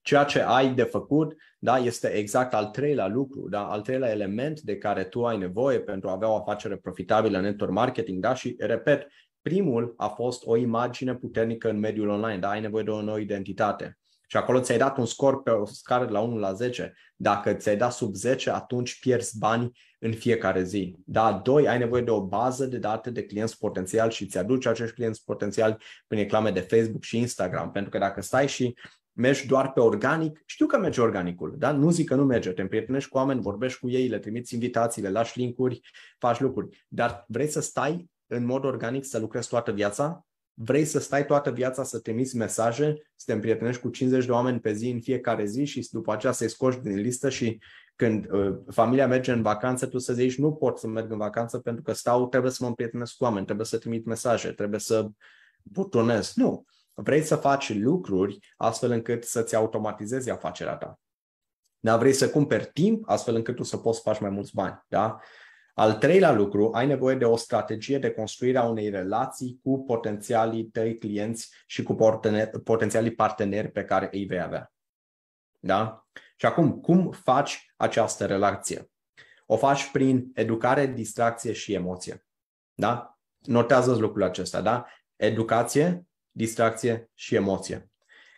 Ceea ce ai de făcut da, este exact al treilea lucru, da, al treilea element de care tu ai nevoie pentru a avea o afacere profitabilă în network marketing. Da? Și, repet, primul a fost o imagine puternică în mediul online, da? ai nevoie de o nouă identitate. Și acolo ți-ai dat un scor pe o scară de la 1 la 10. Dacă ți-ai dat sub 10, atunci pierzi bani în fiecare zi. Da, doi, ai nevoie de o bază de date de clienți potențiali și ți-aduci acești clienți potențiali prin reclame de Facebook și Instagram. Pentru că dacă stai și mergi doar pe organic, știu că merge organicul, da? nu zic că nu merge, te împrietenești cu oameni, vorbești cu ei, le trimiți invitații, le lași linkuri, faci lucruri, dar vrei să stai în mod organic să lucrezi toată viața? Vrei să stai toată viața să trimiți mesaje, să te împrietenești cu 50 de oameni pe zi în fiecare zi și după aceea să-i scoși din listă și când uh, familia merge în vacanță, tu să zici nu pot să merg în vacanță pentru că stau, trebuie să mă împrietenesc cu oameni, trebuie să trimit mesaje, trebuie să butonez. Nu. Vrei să faci lucruri astfel încât să-ți automatizezi afacerea ta. Da? Vrei să cumperi timp astfel încât tu să poți să faci mai mulți bani. Da? Al treilea lucru, ai nevoie de o strategie de construire a unei relații cu potențialii tăi clienți și cu potențialii parteneri pe care îi vei avea. Da? Și acum, cum faci această relație? O faci prin educare, distracție și emoție. Da? Notează lucrul acesta, da? Educație, distracție și emoție.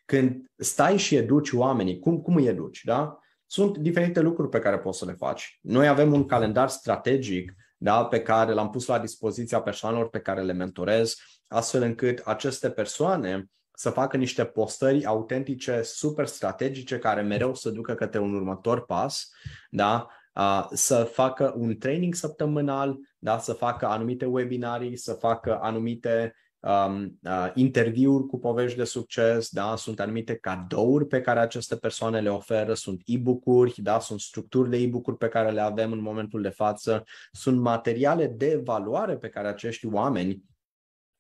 Când stai și educi oamenii, cum, cum îi educi, da? Sunt diferite lucruri pe care poți să le faci. Noi avem un calendar strategic da, pe care l-am pus la dispoziția persoanelor pe care le mentorez, astfel încât aceste persoane să facă niște postări autentice, super strategice, care mereu să ducă către un următor pas, da? să facă un training săptămânal, da? să facă anumite webinarii, să facă anumite um, uh, interviuri cu povești de succes, da? sunt anumite cadouri pe care aceste persoane le oferă, sunt e-book-uri, da? sunt structuri de e-book-uri pe care le avem în momentul de față, sunt materiale de valoare pe care acești oameni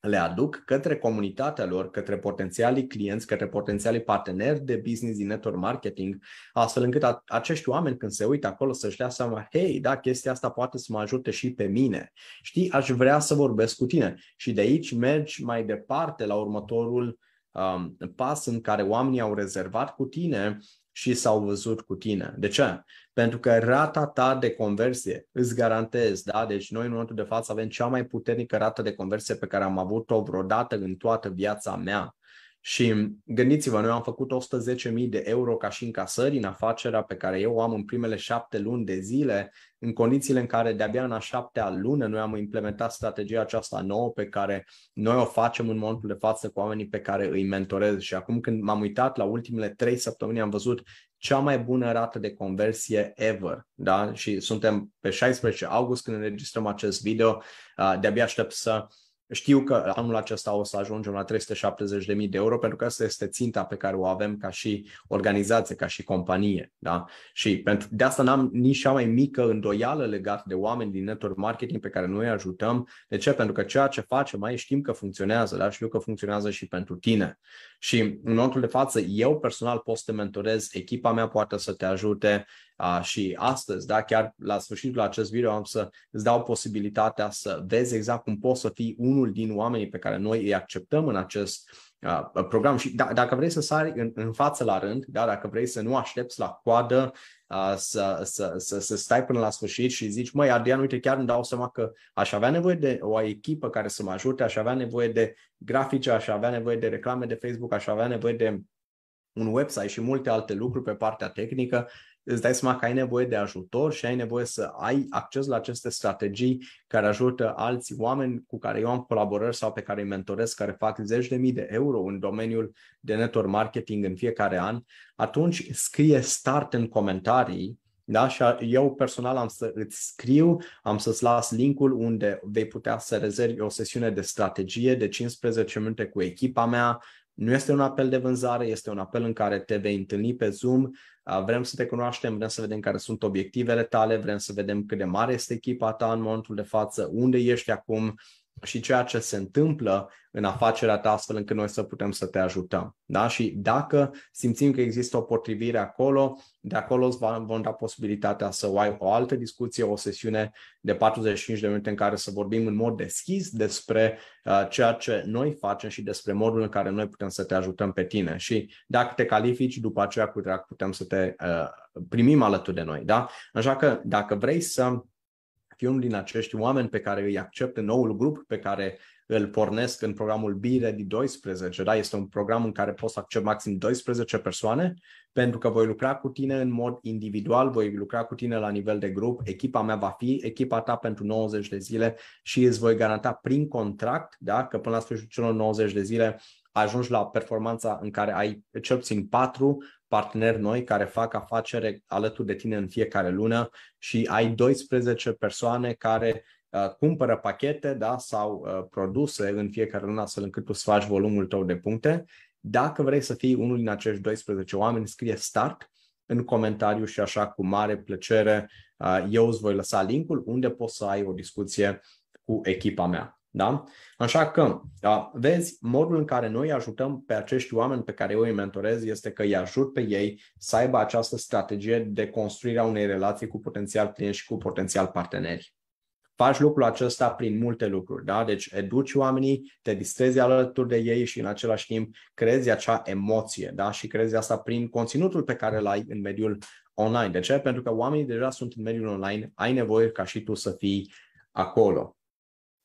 le aduc către comunitatea lor, către potențialii clienți, către potențialii parteneri de business din network marketing, astfel încât a- acești oameni când se uită acolo să-și dea seama, hei, da, chestia asta poate să mă ajute și pe mine. Știi, aș vrea să vorbesc cu tine. Și de aici mergi mai departe la următorul um, pas în care oamenii au rezervat cu tine și s-au văzut cu tine. De ce? Pentru că rata ta de conversie, îți garantez, da? Deci noi în momentul de față avem cea mai puternică rată de conversie pe care am avut-o vreodată în toată viața mea. Și gândiți-vă, noi am făcut 110.000 de euro ca și încasări în afacerea pe care eu o am în primele șapte luni de zile, în condițiile în care de-abia în a șaptea lună noi am implementat strategia aceasta nouă pe care noi o facem în momentul de față cu oamenii pe care îi mentorez. Și acum când m-am uitat la ultimele trei săptămâni, am văzut cea mai bună rată de conversie ever. Da? Și suntem pe 16 august când înregistrăm acest video. De-abia aștept să știu că anul acesta o să ajungem la 370.000 de euro pentru că asta este ținta pe care o avem ca și organizație, ca și companie. Da? Și pentru, de asta n-am nici cea mai mică îndoială legată de oameni din network marketing pe care noi ajutăm. De ce? Pentru că ceea ce facem mai știm că funcționează, da? știu că funcționează și pentru tine. Și în momentul de față, eu personal pot să te mentorez, echipa mea poate să te ajute uh, și astăzi, da, chiar la sfârșitul acest video am să îți dau posibilitatea să vezi exact cum poți să fii unul din oamenii pe care noi îi acceptăm în acest uh, program. Și da, dacă vrei să sari în, în față la rând, da, dacă vrei să nu aștepți la coadă, uh, să, să, să, să stai până la sfârșit și zici, măi, Adrian, uite, chiar îmi dau seama că aș avea nevoie de o echipă care să mă ajute, aș avea nevoie de grafice, aș avea nevoie de reclame de Facebook, aș avea nevoie de un website și multe alte lucruri pe partea tehnică, îți dai seama că ai nevoie de ajutor și ai nevoie să ai acces la aceste strategii care ajută alți oameni cu care eu am colaborări sau pe care îi mentorez, care fac zeci de mii de euro în domeniul de network marketing în fiecare an, atunci scrie start în comentarii da? Și eu personal am să îți scriu, am să-ți las linkul unde vei putea să rezervi o sesiune de strategie de 15 minute cu echipa mea. Nu este un apel de vânzare, este un apel în care te vei întâlni pe Zoom, vrem să te cunoaștem, vrem să vedem care sunt obiectivele tale, vrem să vedem cât de mare este echipa ta în momentul de față, unde ești acum, și ceea ce se întâmplă în afacerea ta astfel încât noi să putem să te ajutăm. Da? Și dacă simțim că există o potrivire acolo, de acolo îți vom da posibilitatea să ai o altă discuție, o sesiune de 45 de minute în care să vorbim în mod deschis despre uh, ceea ce noi facem și despre modul în care noi putem să te ajutăm pe tine. Și dacă te califici, după aceea putem să te uh, primim alături de noi. Da? Așa că dacă vrei să fii unul din acești oameni pe care îi accept în noul grup pe care îl pornesc în programul Bire de 12. Da? Este un program în care poți să accept maxim 12 persoane pentru că voi lucra cu tine în mod individual, voi lucra cu tine la nivel de grup, echipa mea va fi echipa ta pentru 90 de zile și îți voi garanta prin contract da? că până la sfârșitul celor 90 de zile ajungi la performanța în care ai cel puțin patru parteneri noi care fac afacere alături de tine în fiecare lună și ai 12 persoane care uh, cumpără pachete da, sau uh, produse în fiecare lună astfel încât tu să faci volumul tău de puncte. Dacă vrei să fii unul din acești 12 oameni, scrie start în comentariu și așa cu mare plăcere uh, eu îți voi lăsa linkul unde poți să ai o discuție cu echipa mea. Da? Așa că, da, vezi, modul în care noi ajutăm pe acești oameni pe care eu îi mentorez este că îi ajut pe ei să aibă această strategie de construire a unei relații cu potențial clienți și cu potențial parteneri. Faci lucrul acesta prin multe lucruri, da? Deci educi oamenii, te distrezi alături de ei și în același timp crezi acea emoție, da? Și crezi asta prin conținutul pe care îl ai în mediul online. De ce? Pentru că oamenii deja sunt în mediul online, ai nevoie ca și tu să fii acolo.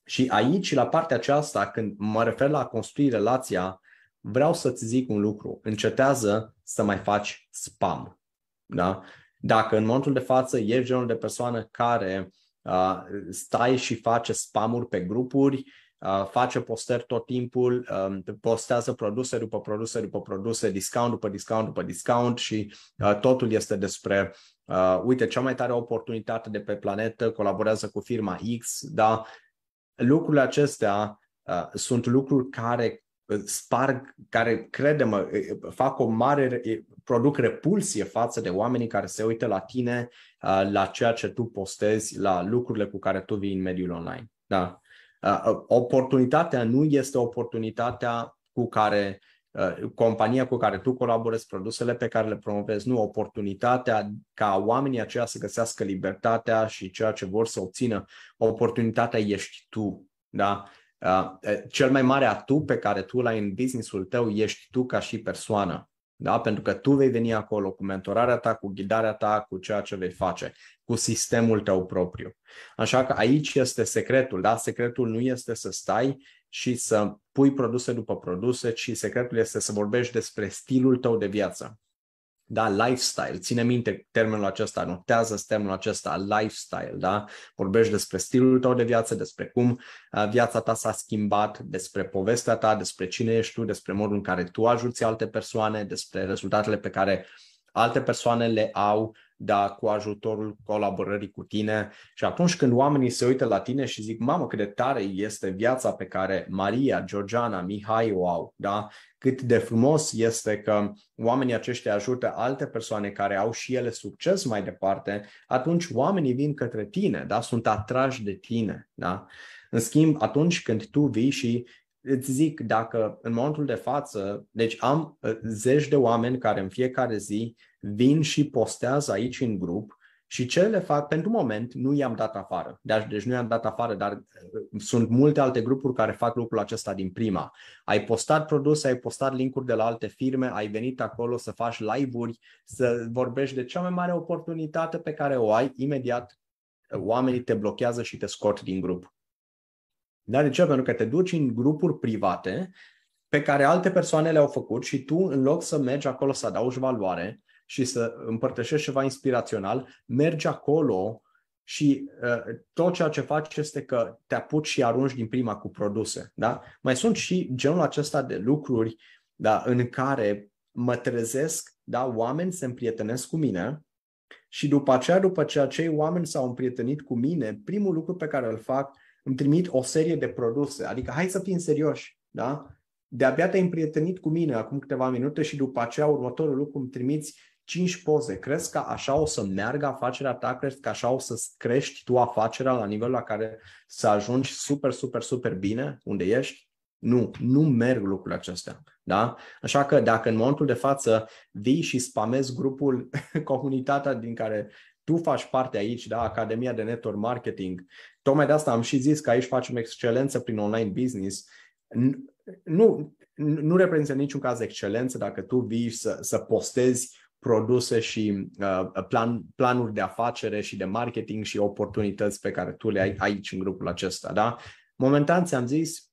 Și aici, la partea aceasta, când mă refer la a construi relația, vreau să-ți zic un lucru. Încetează să mai faci spam. Da? Dacă în momentul de față ești genul de persoană care uh, stai și face spamuri pe grupuri, uh, face postări tot timpul, uh, postează produse după produse după produse, discount după discount după discount și uh, totul este despre uh, uite, cea mai tare oportunitate de pe planetă, colaborează cu firma X, da? Lucrurile acestea uh, sunt lucruri care uh, sparg, care, crede-mă, fac o mare, produc repulsie față de oamenii care se uită la tine, uh, la ceea ce tu postezi, la lucrurile cu care tu vii în mediul online. Da. Uh, oportunitatea nu este oportunitatea cu care compania cu care tu colaborezi, produsele pe care le promovezi, nu oportunitatea ca oamenii aceia să găsească libertatea și ceea ce vor să obțină. Oportunitatea ești tu. Da? Cel mai mare atu pe care tu l-ai în businessul tău ești tu ca și persoană. Da? Pentru că tu vei veni acolo cu mentorarea ta, cu ghidarea ta, cu ceea ce vei face, cu sistemul tău propriu. Așa că aici este secretul. Da? Secretul nu este să stai și să pui produse după produse, ci secretul este să vorbești despre stilul tău de viață. Da, lifestyle. Ține minte termenul acesta, notează termenul acesta, lifestyle, da? Vorbești despre stilul tău de viață, despre cum viața ta s-a schimbat, despre povestea ta, despre cine ești tu, despre modul în care tu ajuți alte persoane, despre rezultatele pe care alte persoane le au da, cu ajutorul colaborării cu tine. Și atunci când oamenii se uită la tine și zic, mamă, cât de tare este viața pe care Maria, Georgiana, Mihai o au, da? cât de frumos este că oamenii aceștia ajută alte persoane care au și ele succes mai departe, atunci oamenii vin către tine, da? sunt atrași de tine. Da? În schimb, atunci când tu vii și îți zic, dacă în momentul de față, deci am uh, zeci de oameni care în fiecare zi vin și postează aici în grup și ce le fac, pentru moment, nu i-am dat afară. Deci, deci nu i-am dat afară, dar uh, sunt multe alte grupuri care fac lucrul acesta din prima. Ai postat produse, ai postat linkuri de la alte firme, ai venit acolo să faci live-uri, să vorbești de cea mai mare oportunitate pe care o ai, imediat uh, oamenii te blochează și te scot din grup. Da? De ce? Pentru că te duci în grupuri private pe care alte persoane le-au făcut și tu, în loc să mergi acolo să adaugi valoare și să împărtășești ceva inspirațional, mergi acolo și uh, tot ceea ce faci este că te apuci și arunci din prima cu produse. Da? Mai sunt și genul acesta de lucruri da, în care mă trezesc, da, oameni se împrietenesc cu mine și după aceea, după ce acei oameni s-au împrietenit cu mine, primul lucru pe care îl fac, îmi trimit o serie de produse. Adică hai să fim serioși. Da? De-abia te-ai împrietenit cu mine acum câteva minute și după aceea următorul lucru îmi trimiți 5 poze. Crezi că așa o să meargă afacerea ta? Crezi că așa o să crești tu afacerea la nivelul la care să ajungi super, super, super bine unde ești? Nu, nu merg lucrurile acestea. Da? Așa că dacă în momentul de față vii și spamezi grupul, *laughs* comunitatea din care tu faci parte aici, da, Academia de Network Marketing, tocmai de asta am și zis că aici facem excelență prin online business, nu, nu reprezintă niciun caz excelență dacă tu vii să, să postezi produse și uh, plan, planuri de afacere și de marketing și oportunități pe care tu le ai aici în grupul acesta. Da? Momentan ți-am zis,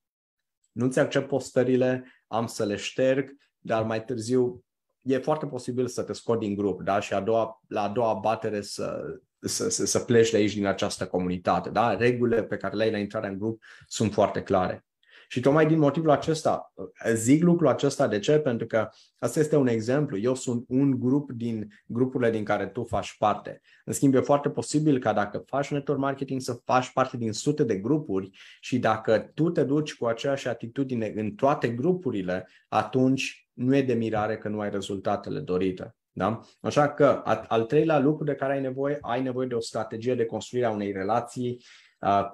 nu-ți accept postările, am să le șterg, dar mai târziu e foarte posibil să te scot din grup da? și a doua, la a doua batere să, să, să, să pleci de aici din această comunitate. Da? Regulile pe care le ai la intrarea în grup sunt foarte clare. Și tocmai din motivul acesta, zic lucrul acesta de ce? Pentru că asta este un exemplu. Eu sunt un grup din grupurile din care tu faci parte. În schimb, e foarte posibil ca dacă faci network marketing să faci parte din sute de grupuri și dacă tu te duci cu aceeași atitudine în toate grupurile, atunci nu e de mirare că nu ai rezultatele dorite. Da? Așa că al treilea lucru de care ai nevoie, ai nevoie de o strategie de construire a unei relații Uh,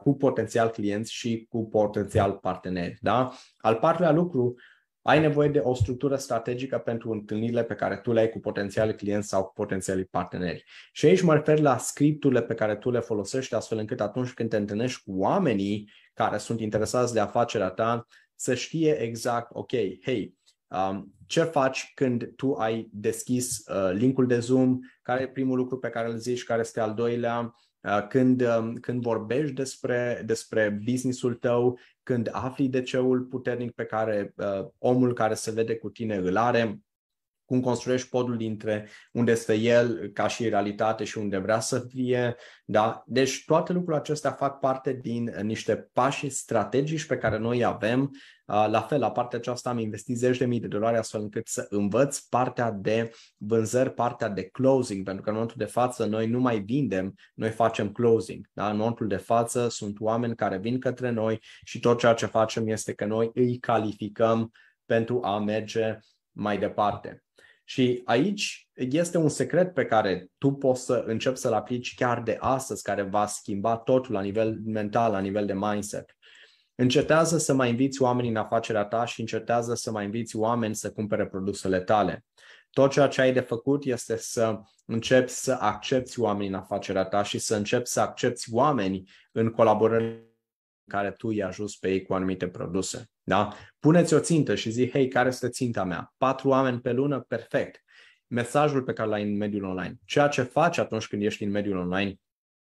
cu potențial clienți și cu potențial parteneri. Da? Al patrulea lucru, ai nevoie de o structură strategică pentru întâlnirile pe care tu le ai cu potențiali clienți sau cu potențiali parteneri. Și aici mă refer la scripturile pe care tu le folosești astfel încât atunci când te întâlnești cu oamenii care sunt interesați de afacerea ta, să știe exact, ok, hei, um, ce faci când tu ai deschis uh, linkul de Zoom, care e primul lucru pe care îl zici, care este al doilea, Uh, când, um, când vorbești despre, despre businessul tău, când afli de ceul puternic pe care uh, omul care se vede cu tine îl are, cum construiești podul dintre unde este el ca și realitate și unde vrea să fie. Da? Deci toate lucrurile acestea fac parte din niște pași strategici pe care noi avem la fel, la partea aceasta am investit zeci de mii de dolari astfel încât să învăț partea de vânzări, partea de closing, pentru că în momentul de față noi nu mai vindem, noi facem closing. Da? În momentul de față sunt oameni care vin către noi și tot ceea ce facem este că noi îi calificăm pentru a merge mai departe. Și aici este un secret pe care tu poți să începi să-l aplici chiar de astăzi, care va schimba totul la nivel mental, la nivel de mindset. Încetează să mai inviți oameni în afacerea ta și încetează să mai inviți oameni să cumpere produsele tale. Tot ceea ce ai de făcut este să începi să accepti oameni în afacerea ta și să începi să accepti oameni în colaborări în care tu i ajuți pe ei cu anumite produse. Da? Puneți o țintă și zi, hei, care este ținta mea? Patru oameni pe lună? Perfect. Mesajul pe care l-ai în mediul online. Ceea ce faci atunci când ești în mediul online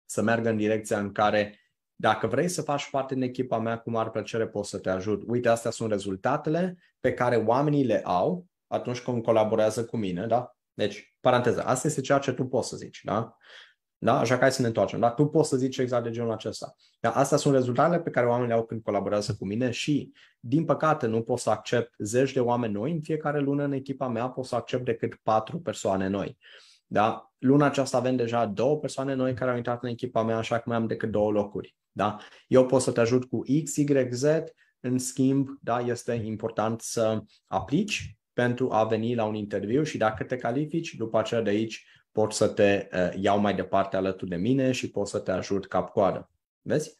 să meargă în direcția în care dacă vrei să faci parte din echipa mea, cu mare plăcere pot să te ajut. Uite, astea sunt rezultatele pe care oamenii le au atunci când colaborează cu mine, da? Deci, paranteză, asta este ceea ce tu poți să zici, da? Da? Așa că hai să ne întoarcem. Da? Tu poți să zici exact de genul acesta. Da? Astea sunt rezultatele pe care oamenii le au când colaborează cu mine și, din păcate, nu pot să accept zeci de oameni noi în fiecare lună în echipa mea, pot să accept decât patru persoane noi. Da? Luna aceasta avem deja două persoane noi care au intrat în echipa mea, așa că mai am decât două locuri. Da? Eu pot să te ajut cu X, Y, Z, în schimb, da, este important să aplici pentru a veni la un interviu și dacă te califici, după aceea de aici pot să te uh, iau mai departe alături de mine și pot să te ajut cap-coadă. Vezi?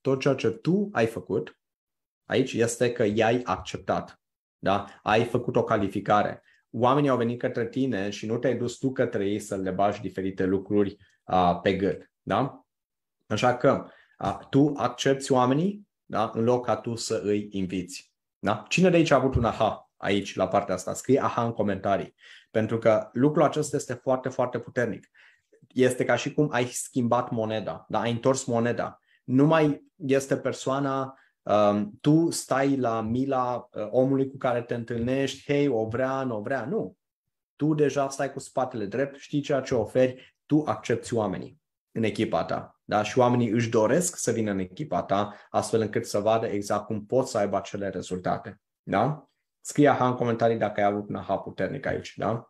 Tot ceea ce tu ai făcut aici este că i-ai acceptat. Da? Ai făcut o calificare. Oamenii au venit către tine și nu te-ai dus tu către ei să le bagi diferite lucruri uh, pe gât. Da? Așa că tu accepti oamenii da? în loc ca tu să îi inviți. Da? Cine de aici a avut un aha aici, la partea asta? Scrie aha în comentarii. Pentru că lucrul acesta este foarte, foarte puternic. Este ca și cum ai schimbat moneda, da? ai întors moneda. Nu mai este persoana, um, tu stai la mila uh, omului cu care te întâlnești, hei, o vrea, nu o vrea. Nu. tu deja stai cu spatele drept, știi ceea ce oferi, tu accepti oamenii în echipa ta. Da? Și oamenii își doresc să vină în echipa ta, astfel încât să vadă exact cum poți să aibă acele rezultate. Da? Scrie aha în comentarii dacă ai avut un aha puternic aici. Da?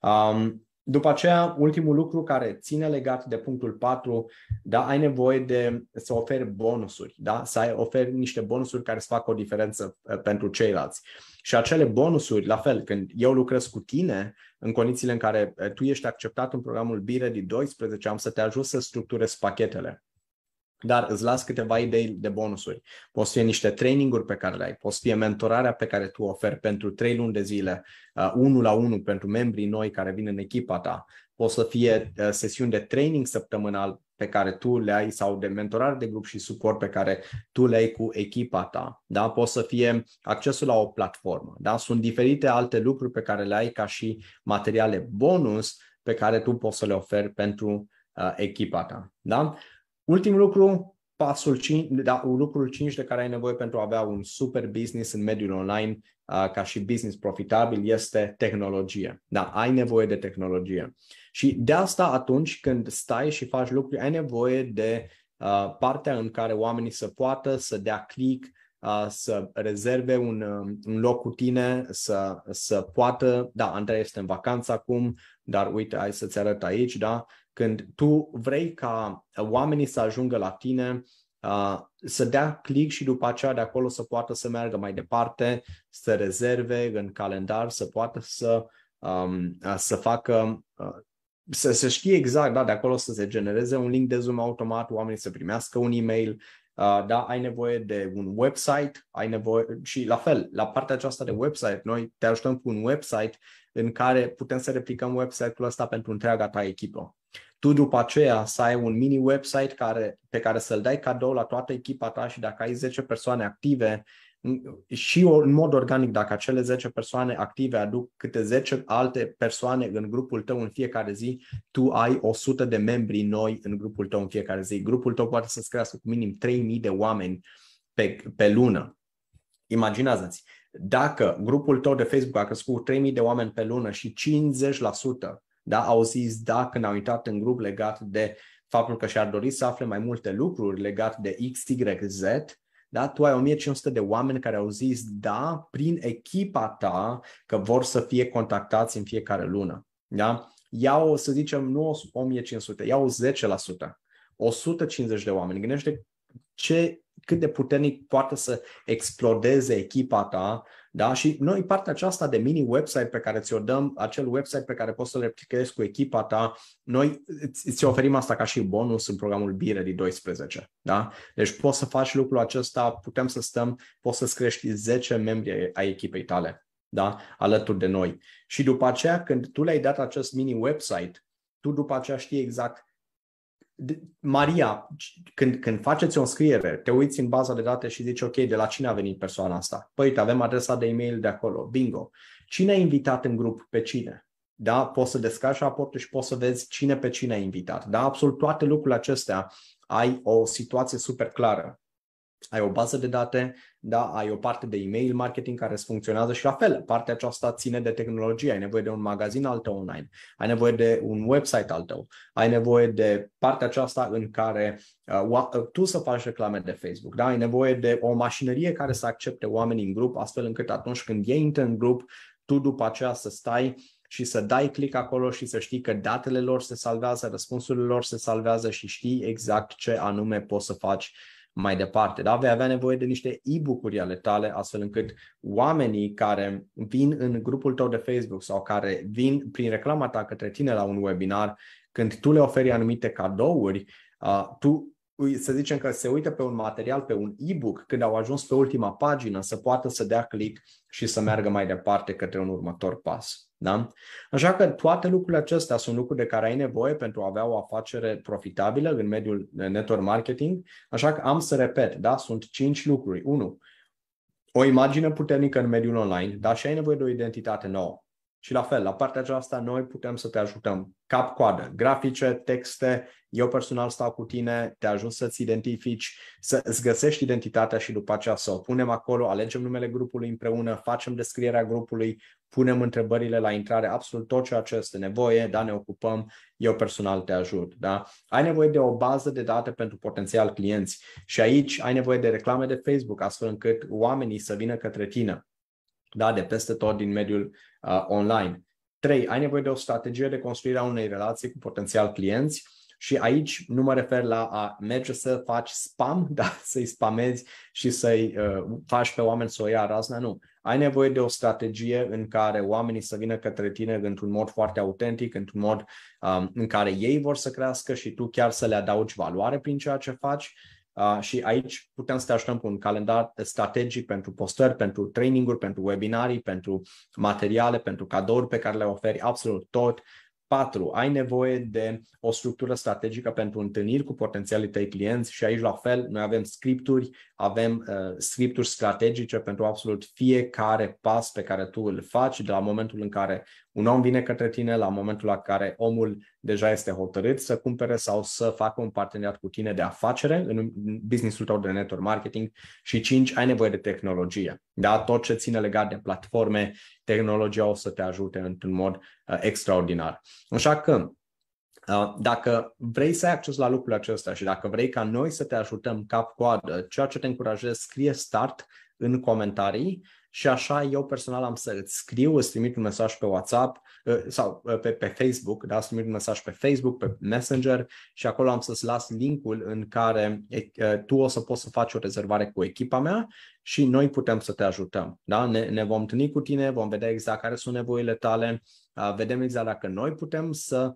Um, după aceea, ultimul lucru care ține legat de punctul 4, da, ai nevoie de să oferi bonusuri, da? să ai, oferi niște bonusuri care să facă o diferență uh, pentru ceilalți. Și acele bonusuri, la fel, când eu lucrez cu tine, în condițiile în care uh, tu ești acceptat în programul BIREDI 12, am să te ajut să structurezi pachetele. Dar îți las câteva idei de bonusuri. Poți fie niște traininguri pe care le ai, poți fie mentorarea pe care tu oferi pentru trei luni de zile, uh, unul la unul pentru membrii noi care vin în echipa ta. Poți să fie uh, sesiuni de training săptămânal pe care tu le ai sau de mentorare de grup și suport pe care tu le ai cu echipa ta. Da? Poți să fie accesul la o platformă. Da? Sunt diferite alte lucruri pe care le ai ca și materiale bonus pe care tu poți să le oferi pentru uh, echipa ta. Da? Ultimul lucru, pasul 5, da, lucrul 5 de care ai nevoie pentru a avea un super business în mediul online uh, ca și business profitabil este tehnologie. Da, ai nevoie de tehnologie. Și de asta atunci când stai și faci lucruri, ai nevoie de uh, partea în care oamenii să poată să dea click, uh, să rezerve un, uh, un loc cu tine, să, să poată, da, Andrei este în vacanță acum, dar uite, hai să-ți arăt aici, da, când tu vrei ca oamenii să ajungă la tine, uh, să dea click și după aceea de acolo să poată să meargă mai departe, să rezerve în calendar, să poată să, um, să facă, uh, să, să știe exact, da, de acolo să se genereze un link de Zoom automat, oamenii să primească un e-mail, uh, da, ai nevoie de un website, ai nevoie și la fel, la partea aceasta de website, noi te ajutăm cu un website în care putem să replicăm website-ul ăsta pentru întreaga ta echipă tu după aceea să ai un mini website care, pe care să-l dai cadou la toată echipa ta și dacă ai 10 persoane active și în mod organic, dacă acele 10 persoane active aduc câte 10 alte persoane în grupul tău în fiecare zi, tu ai 100 de membri noi în grupul tău în fiecare zi. Grupul tău poate să-ți crească cu minim 3000 de oameni pe, pe lună. Imaginează-ți, dacă grupul tău de Facebook a crescut cu 3000 de oameni pe lună și 50% da, au zis da când au intrat în grup legat de faptul că și-ar dori să afle mai multe lucruri legat de X, Y, Z, da? Tu ai 1500 de oameni care au zis da prin echipa ta că vor să fie contactați în fiecare lună. Da? Iau, să zicem, nu 1500, iau 10%, 150 de oameni. Gândește ce, cât de puternic poate să explodeze echipa ta da? Și noi partea aceasta de mini website pe care ți-o dăm, acel website pe care poți să-l replicezi cu echipa ta, noi îți oferim asta ca și bonus în programul Bire de 12. Da? Deci poți să faci lucrul acesta, putem să stăm, poți să-ți crești 10 membri ai echipei tale da? alături de noi. Și după aceea, când tu le-ai dat acest mini website, tu după aceea știi exact Maria, când, când faceți o înscriere, te uiți în baza de date și zici, ok, de la cine a venit persoana asta? Păi, uite, avem adresa de e-mail de acolo, bingo. Cine a invitat în grup pe cine? Da? Poți să descarci raportul și poți să vezi cine pe cine a invitat. Da? Absolut toate lucrurile acestea ai o situație super clară ai o bază de date, da, ai o parte de email marketing care îți funcționează și la fel, partea aceasta ține de tehnologie, ai nevoie de un magazin al tău online, ai nevoie de un website al tău, ai nevoie de partea aceasta în care uh, uh, tu să faci reclame de Facebook, da, ai nevoie de o mașinărie care să accepte oamenii în grup, astfel încât atunci când ei intră în grup, tu după aceea să stai și să dai click acolo și să știi că datele lor se salvează, răspunsurile lor se salvează și știi exact ce anume poți să faci mai departe. Da? Vei avea nevoie de niște e-book-uri ale tale, astfel încât oamenii care vin în grupul tău de Facebook sau care vin prin reclama ta către tine la un webinar, când tu le oferi anumite cadouri, uh, tu să zicem că se uită pe un material, pe un e-book, când au ajuns pe ultima pagină, să poată să dea click și să meargă mai departe către un următor pas. Da? Așa că toate lucrurile acestea sunt lucruri de care ai nevoie pentru a avea o afacere profitabilă în mediul network marketing. Așa că am să repet, da? sunt cinci lucruri. Unu, o imagine puternică în mediul online, dar și ai nevoie de o identitate nouă. Și la fel, la partea aceasta noi putem să te ajutăm. Cap-coadă, grafice, texte, eu personal stau cu tine, te ajut să-ți identifici, să îți găsești identitatea și după aceea să o punem acolo, alegem numele grupului împreună, facem descrierea grupului, punem întrebările la intrare, absolut tot ceea ce este nevoie, da, ne ocupăm, eu personal te ajut. Da? Ai nevoie de o bază de date pentru potențial clienți și aici ai nevoie de reclame de Facebook, astfel încât oamenii să vină către tine da, de peste tot din mediul uh, online. 3. Ai nevoie de o strategie de construire a unei relații cu potențial clienți și aici nu mă refer la a merge să faci spam, *laughs* da, să-i spamezi și să-i uh, faci pe oameni să o ia razna, nu. Ai nevoie de o strategie în care oamenii să vină către tine într-un mod foarte autentic, într-un mod um, în care ei vor să crească și tu chiar să le adaugi valoare prin ceea ce faci Uh, și aici putem să te ajutăm cu un calendar strategic pentru postări, pentru traininguri, pentru webinarii, pentru materiale, pentru cadouri pe care le oferi absolut tot 4. Ai nevoie de o structură strategică pentru întâlniri cu potențialii tăi clienți și aici la fel noi avem scripturi, avem uh, scripturi strategice pentru absolut fiecare pas pe care tu îl faci de la momentul în care un om vine către tine, la momentul la care omul deja este hotărât să cumpere sau să facă un parteneriat cu tine de afacere în businessul tău de network marketing și 5. Ai nevoie de tehnologie. Da? Tot ce ține legat de platforme, tehnologia o să te ajute într-un mod uh, extraordinar. Așa că Uh, dacă vrei să ai acces la lucrurile acestea și dacă vrei ca noi să te ajutăm cap-coadă, ceea ce te încurajez, scrie start în comentarii și așa eu personal am să îți scriu, îți trimit un mesaj pe WhatsApp uh, sau uh, pe, pe Facebook, da, îți trimit un mesaj pe Facebook, pe Messenger și acolo am să-ți las linkul în care tu o să poți să faci o rezervare cu echipa mea și noi putem să te ajutăm. Da? Ne, ne vom întâlni cu tine, vom vedea exact care sunt nevoile tale, vedem exact dacă noi putem să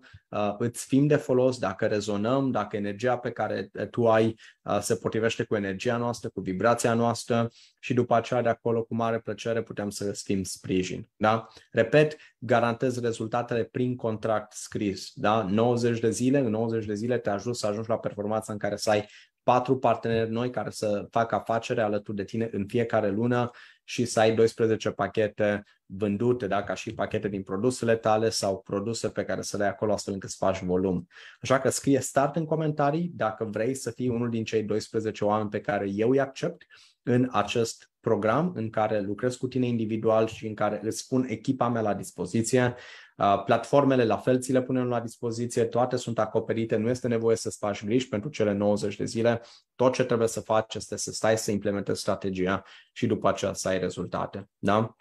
îți fim de folos, dacă rezonăm, dacă energia pe care tu ai se potrivește cu energia noastră, cu vibrația noastră și după aceea de acolo cu mare plăcere putem să îți fim sprijin. Da? Repet, garantez rezultatele prin contract scris. Da? 90 de zile, în 90 de zile te ajut să ajungi la performanța în care să ai patru parteneri noi care să facă afacere alături de tine în fiecare lună și să ai 12 pachete vândute, da, ca și pachete din produsele tale sau produse pe care să le ai acolo astfel încât să faci volum. Așa că scrie start în comentarii dacă vrei să fii unul din cei 12 oameni pe care eu îi accept în acest program în care lucrez cu tine individual și în care îți pun echipa mea la dispoziție Platformele la fel ți le punem la dispoziție, toate sunt acoperite, nu este nevoie să-ți faci griji pentru cele 90 de zile. Tot ce trebuie să faci este să stai să implementezi strategia și după aceea să ai rezultate. Da?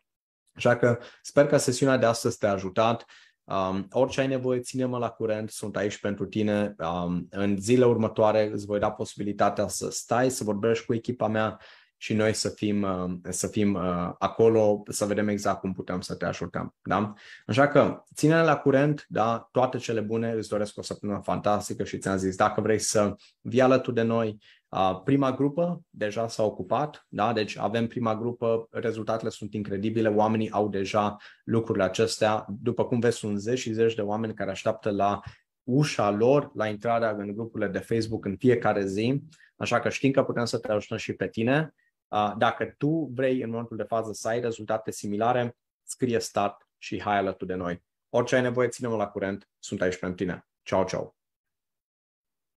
Așa că sper că sesiunea de astăzi te-a ajutat. Um, orice ai nevoie, ține-mă la curent, sunt aici pentru tine. Um, în zile următoare îți voi da posibilitatea să stai, să vorbești cu echipa mea și noi să fim, uh, să fim uh, acolo, să vedem exact cum putem să te ajutăm. Da? Așa că ține la curent, da? toate cele bune, îți doresc o săptămână fantastică și ți-am zis, dacă vrei să vii alături de noi, uh, prima grupă deja s-a ocupat, da? deci avem prima grupă, rezultatele sunt incredibile, oamenii au deja lucrurile acestea, după cum vezi sunt zeci și zeci de oameni care așteaptă la ușa lor, la intrarea în grupurile de Facebook în fiecare zi, așa că știm că putem să te ajutăm și pe tine dacă tu vrei în momentul de fază să ai rezultate similare, scrie start și hai alături de noi. Orice ai nevoie, ține-mă la curent, sunt aici pentru tine. Ciao, ciao!